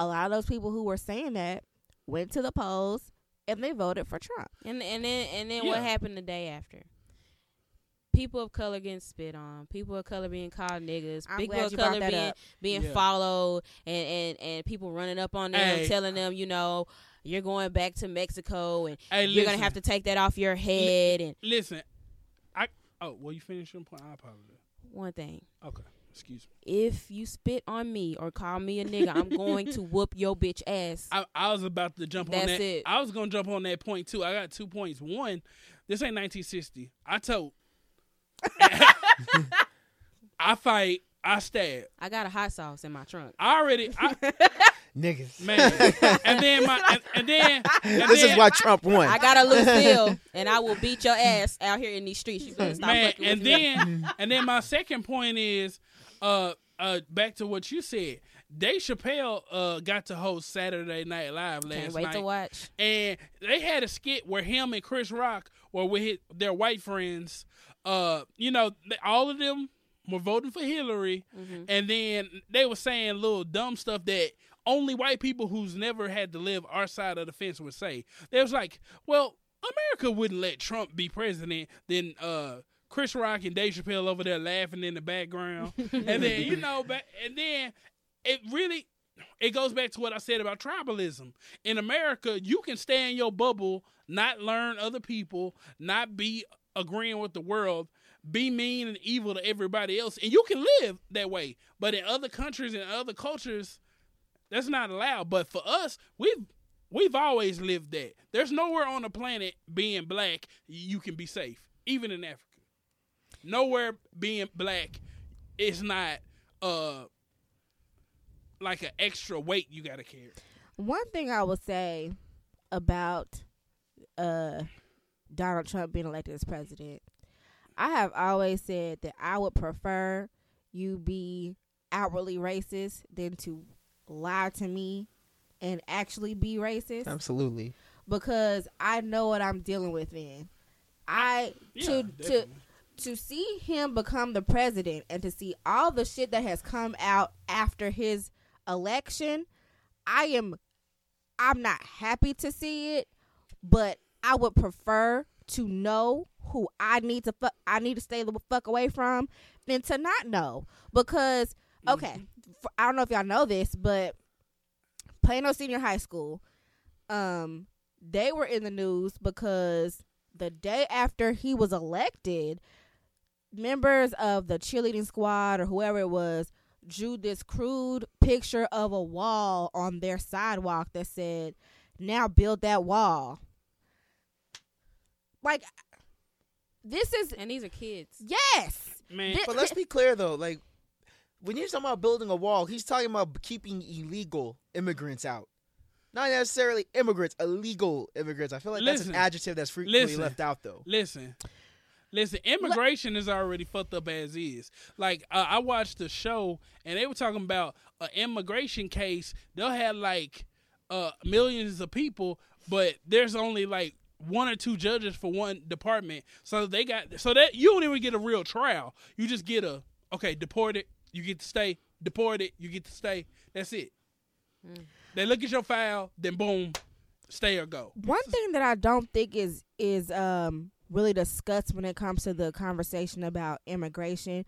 A lot of those people who were saying that went to the polls and they voted for Trump. and and then and then what happened the day after? People of color getting spit on. People of color being called niggas. I'm people of color being up. being Yeah. followed and, and and people running up on them, Hey. telling them, you know, you're going back to Mexico and Hey, you're gonna have to take that off your head. And Listen, I oh well, you finished your point. I apologize. one thing, Okay, excuse me. if you spit on me or call me a nigga, I'm going to whoop your bitch ass. I, I was about to jump on That's that. it. I was gonna jump on that point too. I got two points. One, this ain't 1960. I told. I fight. I stab. I got a hot sauce in my trunk. I already. I, Niggas. man. and then my. And, and then. And this then, is why Trump won. I got a Lucille, and I will beat your ass out here in these streets. You better stop man. fucking And with me. then. and then my second point is, uh, uh, back to what you said. Dave Chappelle uh, got to host Saturday Night Live last Can't wait night, to watch. and they had a skit where him and Chris Rock were with his, their white friends. Uh, you know, they, all of them were voting for Hillary, and then they were saying little dumb stuff that only white people who's never had to live our side of the fence would say. They was like, "Well, America wouldn't let Trump be president." Then uh, Chris Rock and Dave Chappelle over there laughing in the background, and then you know, and then it really it goes back to what I said about tribalism. In America, you can stay in your bubble, not learn other people, not be agreeing with the world, be mean and evil to everybody else, and you can live that way. But in other countries and other cultures, that's not allowed. But for us, we've we've always lived that. There's nowhere on the planet being black you can be safe, even in Africa. Nowhere being black is not uh like an extra weight you gotta carry. One thing I will say about uh Donald Trump being elected as president, I have always said that I would prefer you be outwardly racist than to lie to me and actually be racist Absolutely. because I know what I'm dealing with then. I Yeah, to to definitely. to see him become the president and to see all the shit that has come out after his election, I am I'm not happy to see it, but I would prefer to know who I need to fuck I need to stay the fuck away from than to not know because okay, mm-hmm. F- I don't know if y'all know this, but Plano Senior High School um they were in the news because the day after he was elected, members of the cheerleading squad or whoever it was drew this crude picture of a wall on their sidewalk that said, "Now build that wall." Like this is And these are kids. yes. Man, Thi- But let's be clear though, like when you're talking about building a wall, he's talking about keeping illegal immigrants out. Not necessarily immigrants, illegal immigrants. I feel like that's an adjective that's frequently Listen. left out though. Listen, listen. Immigration is already fucked up as is. Like uh, I watched the show, and they were talking about an immigration case. They'll have like uh, millions of people, but there's only like one or two judges for one department. So they got so that you don't even get a real trial. You just get a okay deported. You get to stay. Deported. You get to stay. That's it. They look at your file, then boom, stay or go. One thing that I don't think is is um really discussed when it comes to the conversation about immigration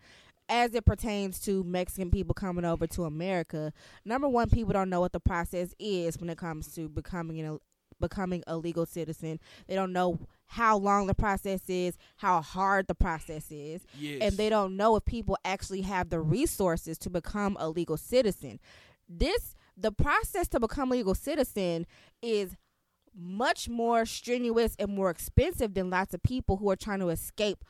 as it pertains to Mexican people coming over to America. Number one, people don't know what the process is when it comes to becoming an becoming a legal citizen. They don't know how long the process is, how hard the process is, Yes. and they don't know if people actually have the resources to become a legal citizen. This the process to become a legal citizen is much more strenuous and more expensive than lots of people who are trying to escape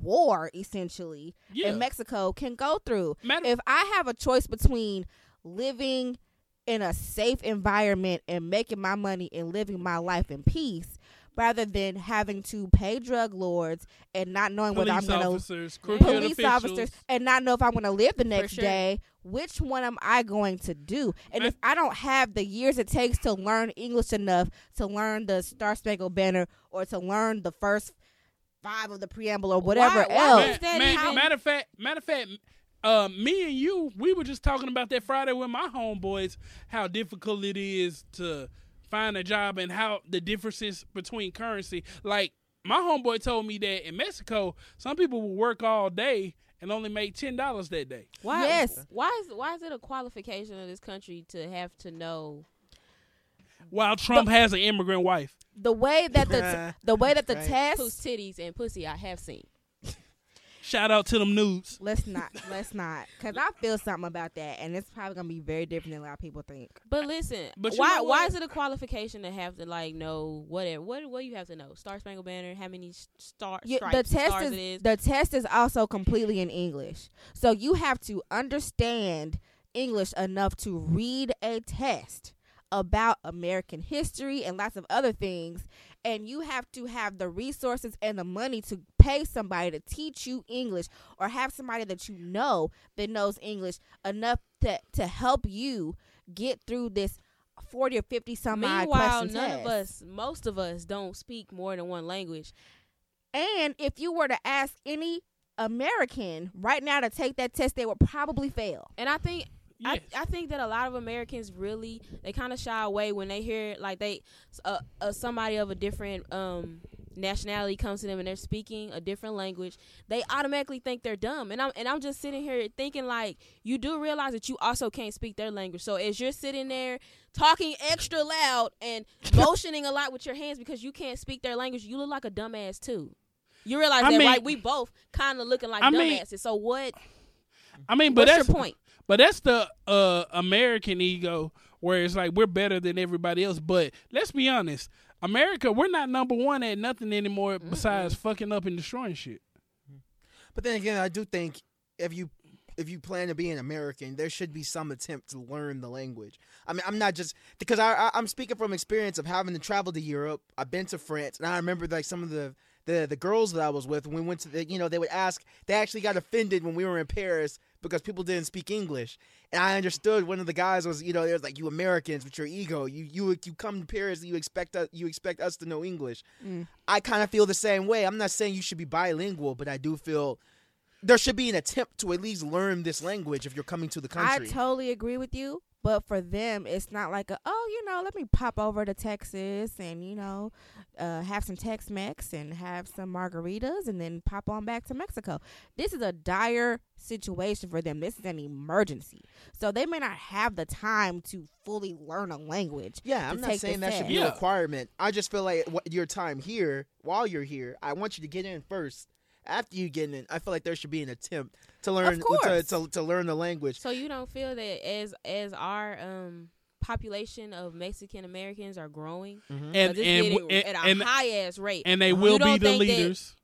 war essentially Yeah. in Mexico can go through. Matter- if I have a choice between living in a safe environment and making my money and living my life in peace rather than having to pay drug lords and not knowing whether I'm going to officers, Yeah. crooked police officials. officers and not know if I'm going to live the next sure. day. Which one am I going to do? And I- if I don't have the years it takes to learn English enough to learn the Star Spangled Banner or to learn the first five of the preamble or whatever Why- why else, is that Man- even- matter of fact, matter of fact, uh, me and you, we were just talking about that Friday with my homeboys, how difficult it is to find a job and how the differences between currency. Like my homeboy told me that in Mexico, some people will work all day and only make ten dollars that day. Why? Yes. Why is why is it a qualification of this country to have to know? While Trump has an immigrant wife. the way that the the way that the Right. test Whose titties and pussy I have seen. Shout out to them nudes. let's not let's not because I feel something about that and it's probably gonna be very different than a lot of people think. But listen, But why know why what? is it a qualification to have to like know whatever? What what do you have to know? Star Spangled Banner, how many s- star Yeah, stripes, the test stars is, it is? the test is also completely in English, so you have to understand English enough to read a test about American history and lots of other things, and you have to have the resources and the money to pay somebody to teach you English or have somebody that you know that knows English enough to to help you get through this 40 or 50 some odd Meanwhile, none test. of us, most of us, don't speak more than one language. And if you were to ask any American right now to take that test, they would probably fail. And I think Yes. I, I think that a lot of Americans really they kind of shy away when they hear like they uh, uh, somebody of a different um nationality comes to them and they're speaking a different language they automatically think they're dumb. And I'm and I'm just sitting here thinking like you do realize that you also can't speak their language. So as you're sitting there talking extra loud and motioning a lot with your hands because you can't speak their language you look like a dumbass too. You realize I that mean- right? We both kind of looking like I mean- dumbasses. So what I mean, but what's that's your point But that's the uh, American ego, where it's like we're better than everybody else. But let's be honest, America, we're not number one at nothing anymore besides fucking up and destroying shit. But then again, I do think if you if you plan to be an American, there should be some attempt to learn the language. I mean, I'm not just because I, I I'm speaking from experience of having to travel to Europe. I've been to France, and I remember like some of the the the girls that I was with when we went to the you know they would ask. They actually got offended when we were in Paris because people didn't speak English, and I understood. One of the guys was you know there's like you Americans with your ego. You you you come to Paris, and you expect us you expect us to know English. Mm. I kind of feel the same way. I'm not saying you should be bilingual, but I do feel there should be an attempt to at least learn this language if you're coming to the country. I totally agree with you, but for them, it's not like a oh, you know, let me pop over to Texas and you know, uh, have some Tex-Mex and have some margaritas and then pop on back to Mexico. This is a dire situation for them. This is an emergency, so they may not have the time to fully learn a language. yeah, I'm not saying that should test. be a requirement. I just feel like your time here, while you're here, I want you to get in first. After you get in, I feel like there should be an attempt to learn to, to, to learn the language. So you don't feel that as as our um population of Mexican Americans are growing, And it's and getting and, at a and, high ass rate, and they will be the think that- leaders.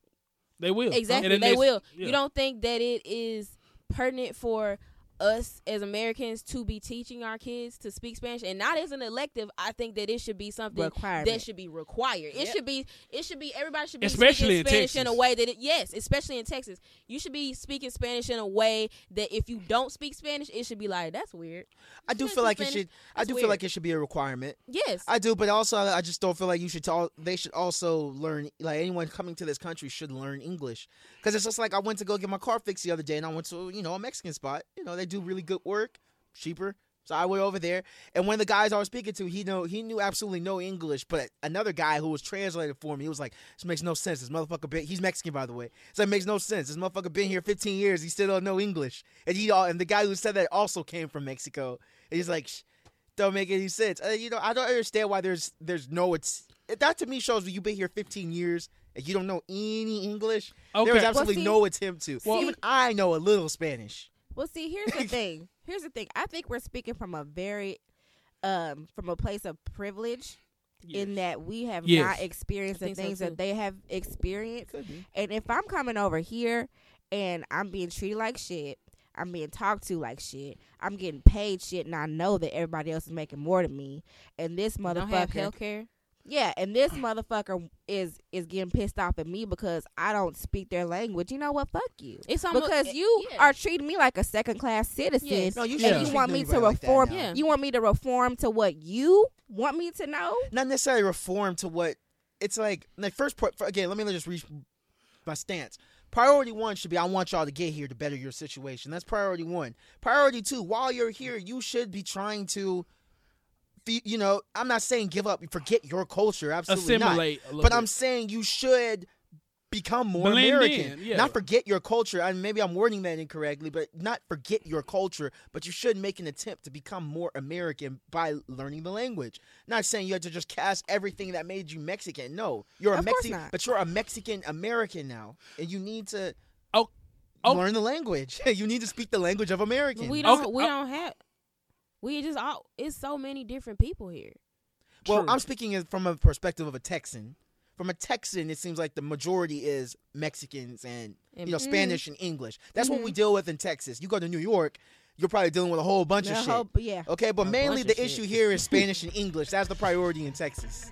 they will exactly In the they will. yeah. You don't think that it is pertinent for us as Americans to be teaching our kids to speak Spanish and not as an elective. I think that it should be something that should be required. It Yep. should be. It should be. Everybody should be Especially speaking Spanish in a way that it. Yes, especially in Texas, you should be speaking Spanish in a way that if you don't speak Spanish, it should be like that's weird. I do feel like it Spanish. should. I do weird. feel like it should be a requirement. Yes, I do, but also I just don't feel like you should. Tell, they should also learn. Like anyone coming to this country should learn English because it's just like I went to go get my car fixed the other day, and I went to you know a Mexican spot. You know they do really good work, cheaper. So I went over there, and one of the guys I was speaking to, he know he knew absolutely no English, but another guy who was translated for me, he was like, "This makes no sense. This motherfucker been he's Mexican by the way, so it makes no sense. This motherfucker been here 15 years, he still don't know English." And he all and the guy who said that also came from Mexico. And he's like, "Shh, don't make any sense. Uh, you know, I don't understand why there's there's no it's that to me shows you've been here 15 years and you don't know any English. There was absolutely Well, see- no attempt to. Well- Even I know a little Spanish. Well, see, here's the thing. Here's the thing. I think we're speaking from a very, um, from a place of privilege, in that we have Yes. not experienced I the think so, things that they have experienced. And if I'm coming over here and I'm being treated like shit, I'm being talked to like shit, I'm getting paid shit, and I know that everybody else is making more than me, and this don't have motherfucker, care. Yeah, and this motherfucker is is getting pissed off at me because I don't speak their language. You know what? Fuck you. It's almost Because you yeah. are treating me like a second class citizen, Yes. No, you and shouldn't you want me to anybody like reform. Yeah. You want me to reform to what you want me to know? Not necessarily reform to what it's like. Like first, pro- for, again, let me just reach my stance. Priority one should be I want y'all to get here to better your situation. That's priority one. Priority two, while you're here, you should be trying to, fe- you know, I'm not saying give up, forget your culture, absolutely not. assimilate. A little But bit. I'm saying you should become more Blend American. yeah. Not forget your culture. I maybe I'm wording that incorrectly, but not forget your culture, but you should make an attempt to become more American by learning the language. Not saying you have to just cast everything that made you Mexican. No, you're a Of course Mexican, but you're a Mexican American now, and you need to Oh, oh. learn the language. you need to speak the language of Americans. We don't. Okay, We uh, don't have. We just all. It's so many different people here. Well, True. I'm speaking from a perspective of a Texan. From a Texan, it seems like the majority is Mexicans and And- you know Spanish and English. That's what Mhm. we deal with in Texas. You go to New York, you're probably dealing with a whole bunch The of whole- shit. yeah. Okay, but A mainly the of issue shit. here is Spanish and English. That's the priority in Texas.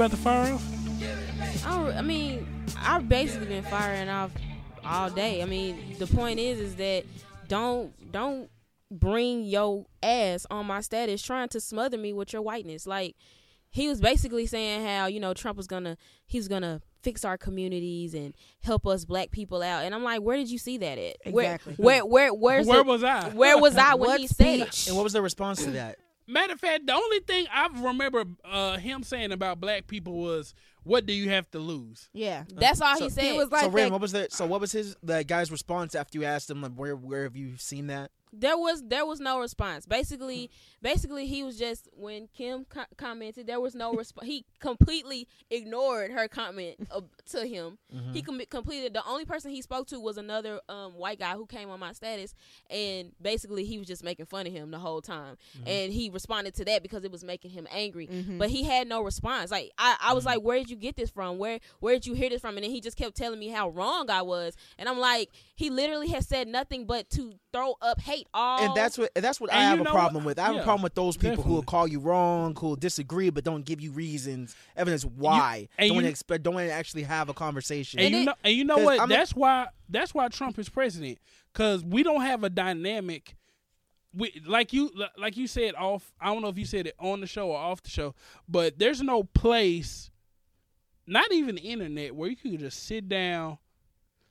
about to fire off? I, don't, I mean, I've basically been firing off all day. I mean, the point is, is that don't don't bring your ass on my status trying to smother me with your whiteness. Like he was basically saying how you know Trump was gonna he's gonna fix our communities and help us black people out. And I'm like, where did you see that at? Exactly. Where where where where's Where the- was I? where was I when What he said it? And what was the response to that? Matter of fact, the only thing I remember uh, him saying about black people was, "What do you have to lose?" Yeah. That's all So- he said. He was like so Ren, that- what was the so what was his the guy's response after you asked him like where where have you seen that? There was there was no response. Basically, basically he was just when Kim co- commented, there was no response. he completely ignored her comment uh, to him. Mm-hmm. He com- completed the only person he spoke to was another um, white guy who came on my status, and basically he was just making fun of him the whole time. Mm-hmm. And he responded to that because it was making him angry. Mhm. But he had no response. Like I, I Mm-hmm. was like, where did you get this from? Where where did you hear this from? And then he just kept telling me how wrong I was, and I'm like, he literally has said nothing but to throw up hate all. And that's what that's what I have a problem what? with. I have Yeah, a problem with those people who will call you wrong, who will disagree, but don't give you reasons, evidence why. and don't you- expect, don't actually have a conversation. And, And you it- know, and you know 'cause what? I'm a- that's why. That's why Trump is president. Because we don't have a dynamic. We like you like you said off. I don't know if you said it on the show or off the show, but there's no place, not even the internet, where you could just sit down,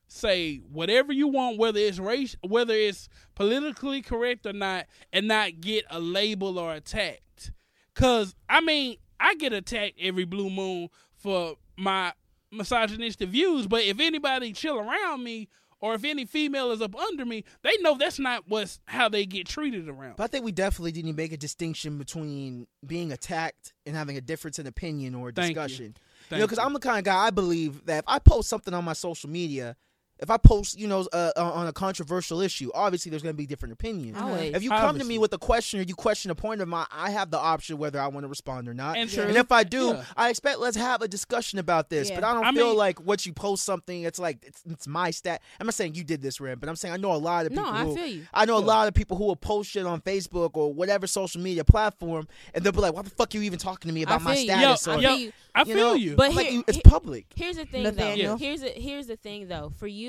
say whatever you want, whether it's race, whether it's politically correct or not, and not get a label or attacked. Cause I mean, I get attacked every blue moon for my misogynistic views, but if anybody chill around me or if any female is up under me, they know that's not what's how they get treated around. But I think we definitely didn't make a distinction between being attacked and having a difference in opinion or Thank you. discussion. You, know, because. I'm the kind of guy I believe that if I post something on my social media, if I post, you know, uh, on a controversial issue, obviously there's going to be different opinions. Always. If you come to me with a question or you question a point of mine, I have the option whether I want to respond or not. And And, if I do, Yeah. I expect let's have a discussion about this. Yeah. But I don't I feel mean- like what you post something, it's like it's, it's my stat. I'm not saying you did this, Ren, but I'm saying I know a lot of people. No, people. I who, feel you. I know a lot of people who will post shit on Facebook or whatever social media platform, and they'll be like, "Why the fuck are you even talking to me about my feel you. status?" I or, feel Yo, you. I you feel know, you. But I'm like, here- it's public. Here's the thing, Nathaniel. though. Here's the here's the thing, though. For you,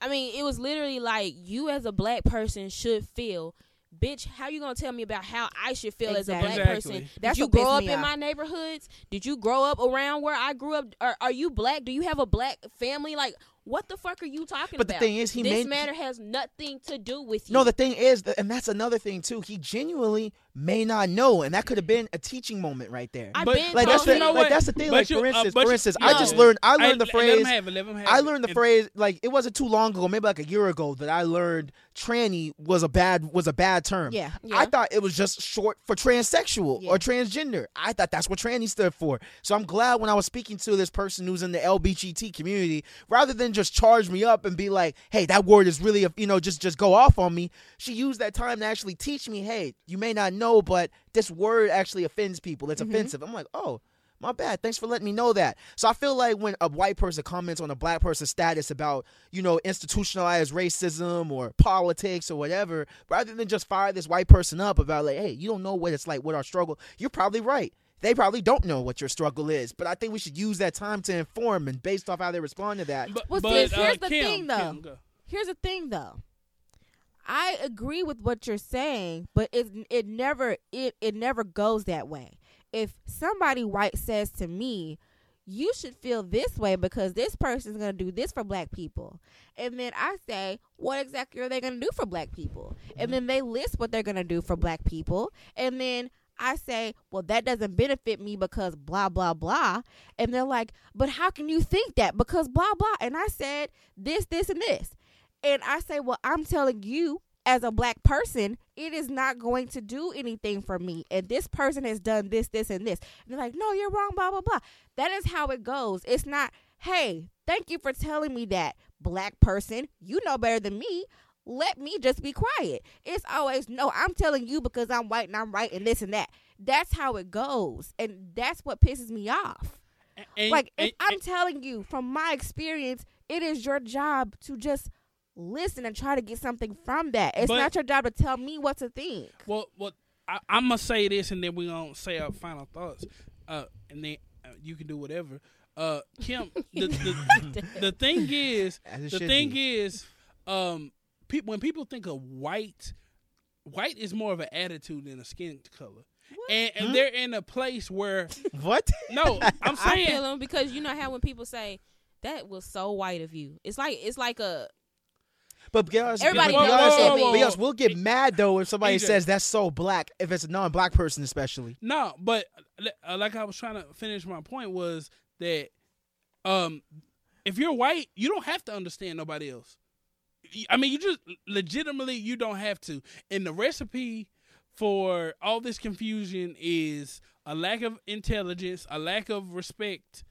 I mean, it was literally like you as a black person should feel. Bitch, how you gonna tell me about how I should feel as a black Exactly. person? Did That's you grow up in off. my neighborhoods? Did you grow up around where I grew up? Are, are you black? Do you have a black family? Like, what the fuck are you talking But the thing is, he this made- matter has nothing to do with you. No, the thing is, and that's another thing too. He genuinely may not know, and that could have been a teaching moment right there. I've But- been like told that's the, you know like that's the thing. But Like you- for uh, instance, but for instance, no. I just learned. I Hey, learned the phrase. Let him have it. Let him have I learned the And- phrase like it wasn't too long ago, maybe like a year ago, that I learned tranny was a bad was a bad term. Yeah. Yeah. I thought it was just short for transsexual Yeah. or transgender. I thought that's what tranny stood for. So I'm glad when I was speaking to this person who's in the LBGT community, rather than just charge me up and be like, "Hey, that word is really, a, you know, just just go off on me." She used that time to actually teach me, "Hey, you may not know, but this word actually offends people. It's mm-hmm. offensive." I'm like, "Oh." My bad. Thanks for letting me know that. So I feel like when a white person comments on a black person's status about, you know, institutionalized racism or politics or whatever, rather than just fire this white person up about like, hey, you don't know what it's like, what our struggle. You're probably right. They probably don't know what your struggle is, but I think we should use that time to inform and based off how they respond to that. But, Well, but, here's- uh, the Kim, thing, though. Kim. Here's the thing, though. I agree with what you're saying, but it it never it it never goes that way. If somebody white says to me, "You should feel this way because this person's to do this for black people," and then I say, "What exactly are they to do for black people?" and then they list what they're to do for black people, and then I say, well, that doesn't benefit me because blah, blah, blah. And they're like, but how can you think that? Because blah, blah. And I said this, this, and this. And I say, well, I'm telling you, as a black person, it is not going to do anything for me. And this person has done this, this, and this. And they're like, no, you're wrong, blah, blah, blah. That is how it goes. It's not, hey, thank you for telling me that, black person. You know better than me. Let me just be quiet. It's always, no, I'm telling you because I'm white and I'm right and this and that. That's how it goes. And that's what pisses me off. And- like, and- if I'm telling you from my experience, it is your job to just listen and try to get something from that. It's But- not your job to tell me what to think. Well, well, I, I'm gonna say this, and then we are gonna say our final thoughts, uh, and then uh, you can do whatever. Uh, Kim, the the, the thing is, the thing be. is, um, people when people think of white, white is more of an attitude than a skin color, and, and they're in a place where What? no, I'm I saying feel them because you know how when people say that was so white of you, it's like it's like a But girls, Everybody but knows girls- that but means- we'll get mad though if somebody EJ. says that's so black. If it's a non-black person, especially. No, but uh, like I was trying to finish my point was that um if you're white, you don't have to understand nobody else. I mean, you just legitimately you don't have to. And the recipe for all this confusion is a lack of intelligence, a lack of respect,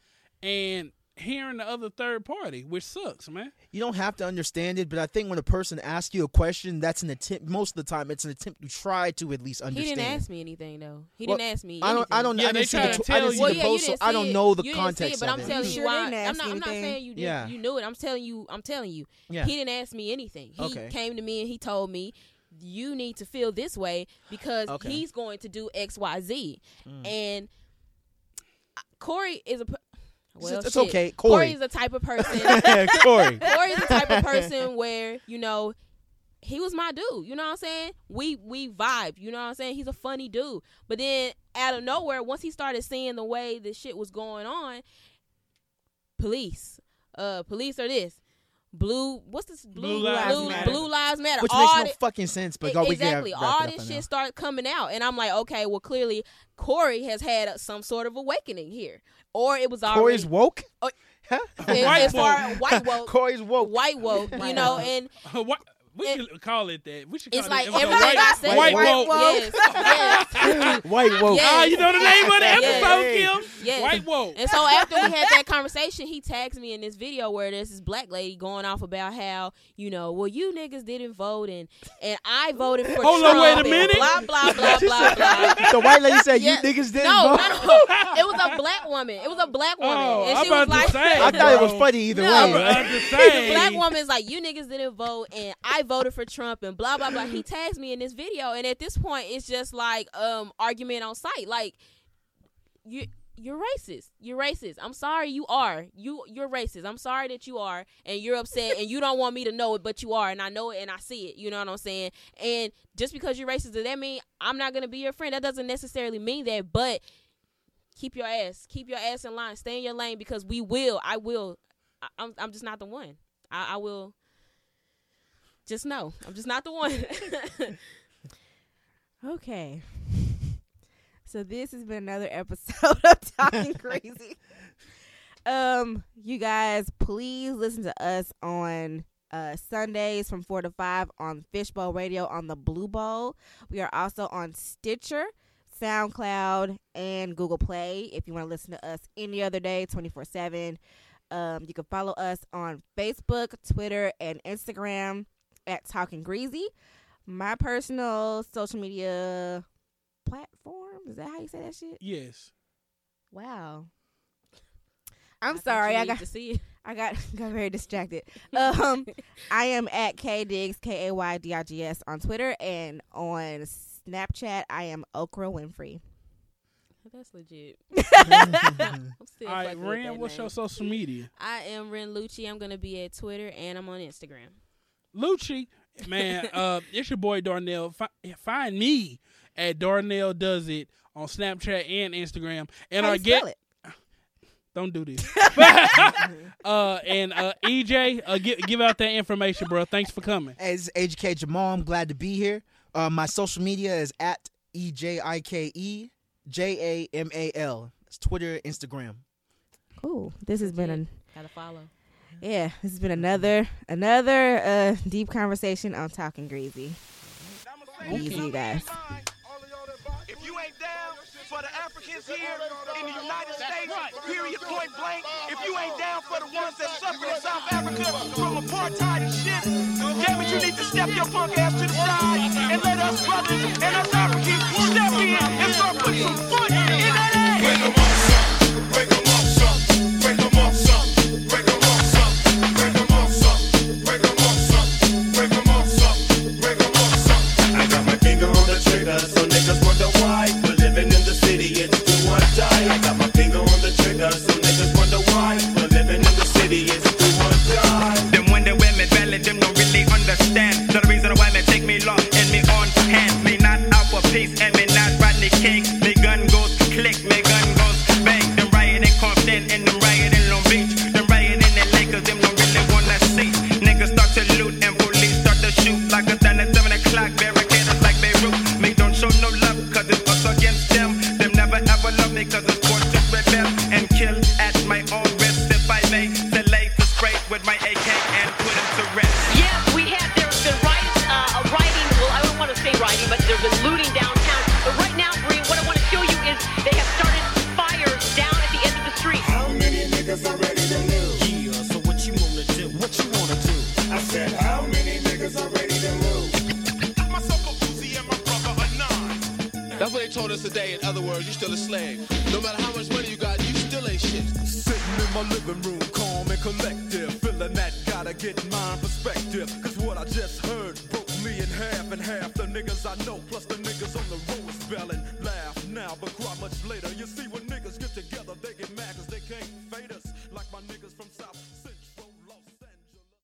and hearing the other third party, which sucks, man. You don't have to understand it, but I think when a person asks you a question, that's an attempt. Most of the time, it's an attempt to try to at least understand. he didn't ask me anything though. He Well, didn't ask me. I don't. I don't. Yeah, I didn't see the. to tw- I didn't you. see Well, the yeah, post, so didn't I don't it. know the You didn't see context it, but of I'm it. telling You you sure why. didn't I'm ask not. I'm not saying you did. Yeah. You knew it. I'm telling you. I'm telling you. Yeah. He didn't ask me anything. He Okay. came to me and he told me, "You need to feel this way because Okay. he's going to do X, Y, Z." Mm. And uh, Corey is a. Well, it's shit. okay, Corey Corey. is the type of person. Corey. Corey's the type of person where you know he was my dude. You know what I'm saying? We we vibe. You know what I'm saying? He's a funny dude. But then out of nowhere, once he started seeing the way the shit was going on, police, uh, police are this. Blue, what's this? Blue, Blue Lives Blue, Matter. Blue Lives Matter. Which all makes no thi- fucking sense. But go, we exactly. All this shit that. started coming out, and I'm like, okay, well, clearly Corey has had some sort of awakening here, or it was already Corey's woke. Oh, Huh? White as far woke. white woke, Corey's woke. white woke, you know, and what we It- should call it that. We should call it's it like episode everything I white, said. white, White woke. Yes, yes, White woke. Yeah. Ah, you know the name of the Yes. episode, Kim? yes. White woke. And so after we had that conversation, he tags me in this video where there's this black lady going off about how you know, well, you niggas didn't vote and and I voted for Hold on, wait a minute. Blah blah blah blah blah. the white lady said Yeah. you niggas didn't No, vote. no, no. It was a black woman. It was a black woman, Oh, and I'm she was about to like, say, I thought it was funny either No, way. I'm about to the say. black woman's like, you niggas didn't vote, and I voted for Trump, and blah blah blah. He tags me in this video, and at this point, it's just like um argument on site. Like you. You're racist. You're racist. I'm sorry you are. You you're racist. I'm sorry that you are and you're upset and you don't want me to know it, but you are and I know it and I see it. You know what I'm saying? And just because you're racist, does that mean I'm not gonna be your friend? That doesn't necessarily mean that, but keep your ass. Keep your ass in line. Stay in your lane because we will. I will. I, I'm I'm just not the one. I, I will. Just know, I'm just not the one. Okay. So this has been another episode of Talking Greasy. Um, you guys, please listen to us on uh Sundays from four to five on Fishbowl Radio on the Blue Bowl. We are also on Stitcher, SoundCloud, and Google Play. If you want to listen to us any other day, twenty four seven. Um, you can follow us on Facebook, Twitter, and Instagram at Talking Greasy. My personal social media platform is that how you say that shit? Yes. Wow. I'm thought sorry, I got to see it. I got got very distracted. Um, I am at K Diggs K A Y D I G S on Twitter and on Snapchat. I am Okra Winfrey. That's legit. I'm still All right, fucking with Ren, what's name. your social media? I am Ren Lucci. I'm gonna be at Twitter and I'm on Instagram. Lucci, man, uh, it's your boy Darnell. Fi- find me at Darnell Does It on Snapchat and Instagram. And How our you spell get it? don't do this. uh, and uh, EJ, uh, give give out that information, bro. Thanks for coming. As Ejike Jamal, I'm glad to be here. Uh, my social media is at E J I K E J A M A L. It's Twitter, Instagram. Cool. This has been a Gotta follow. Yeah. This has been another another uh deep conversation on Talking Greasy. Easy, you guys. If you ain't down for the Africans here in the United States, period, point blank, if you ain't down for the ones that suffered in South Africa from apartheid and shit, damn it, you need to step your punk ass to the side and let us brothers and us Africans step in and start putting some foot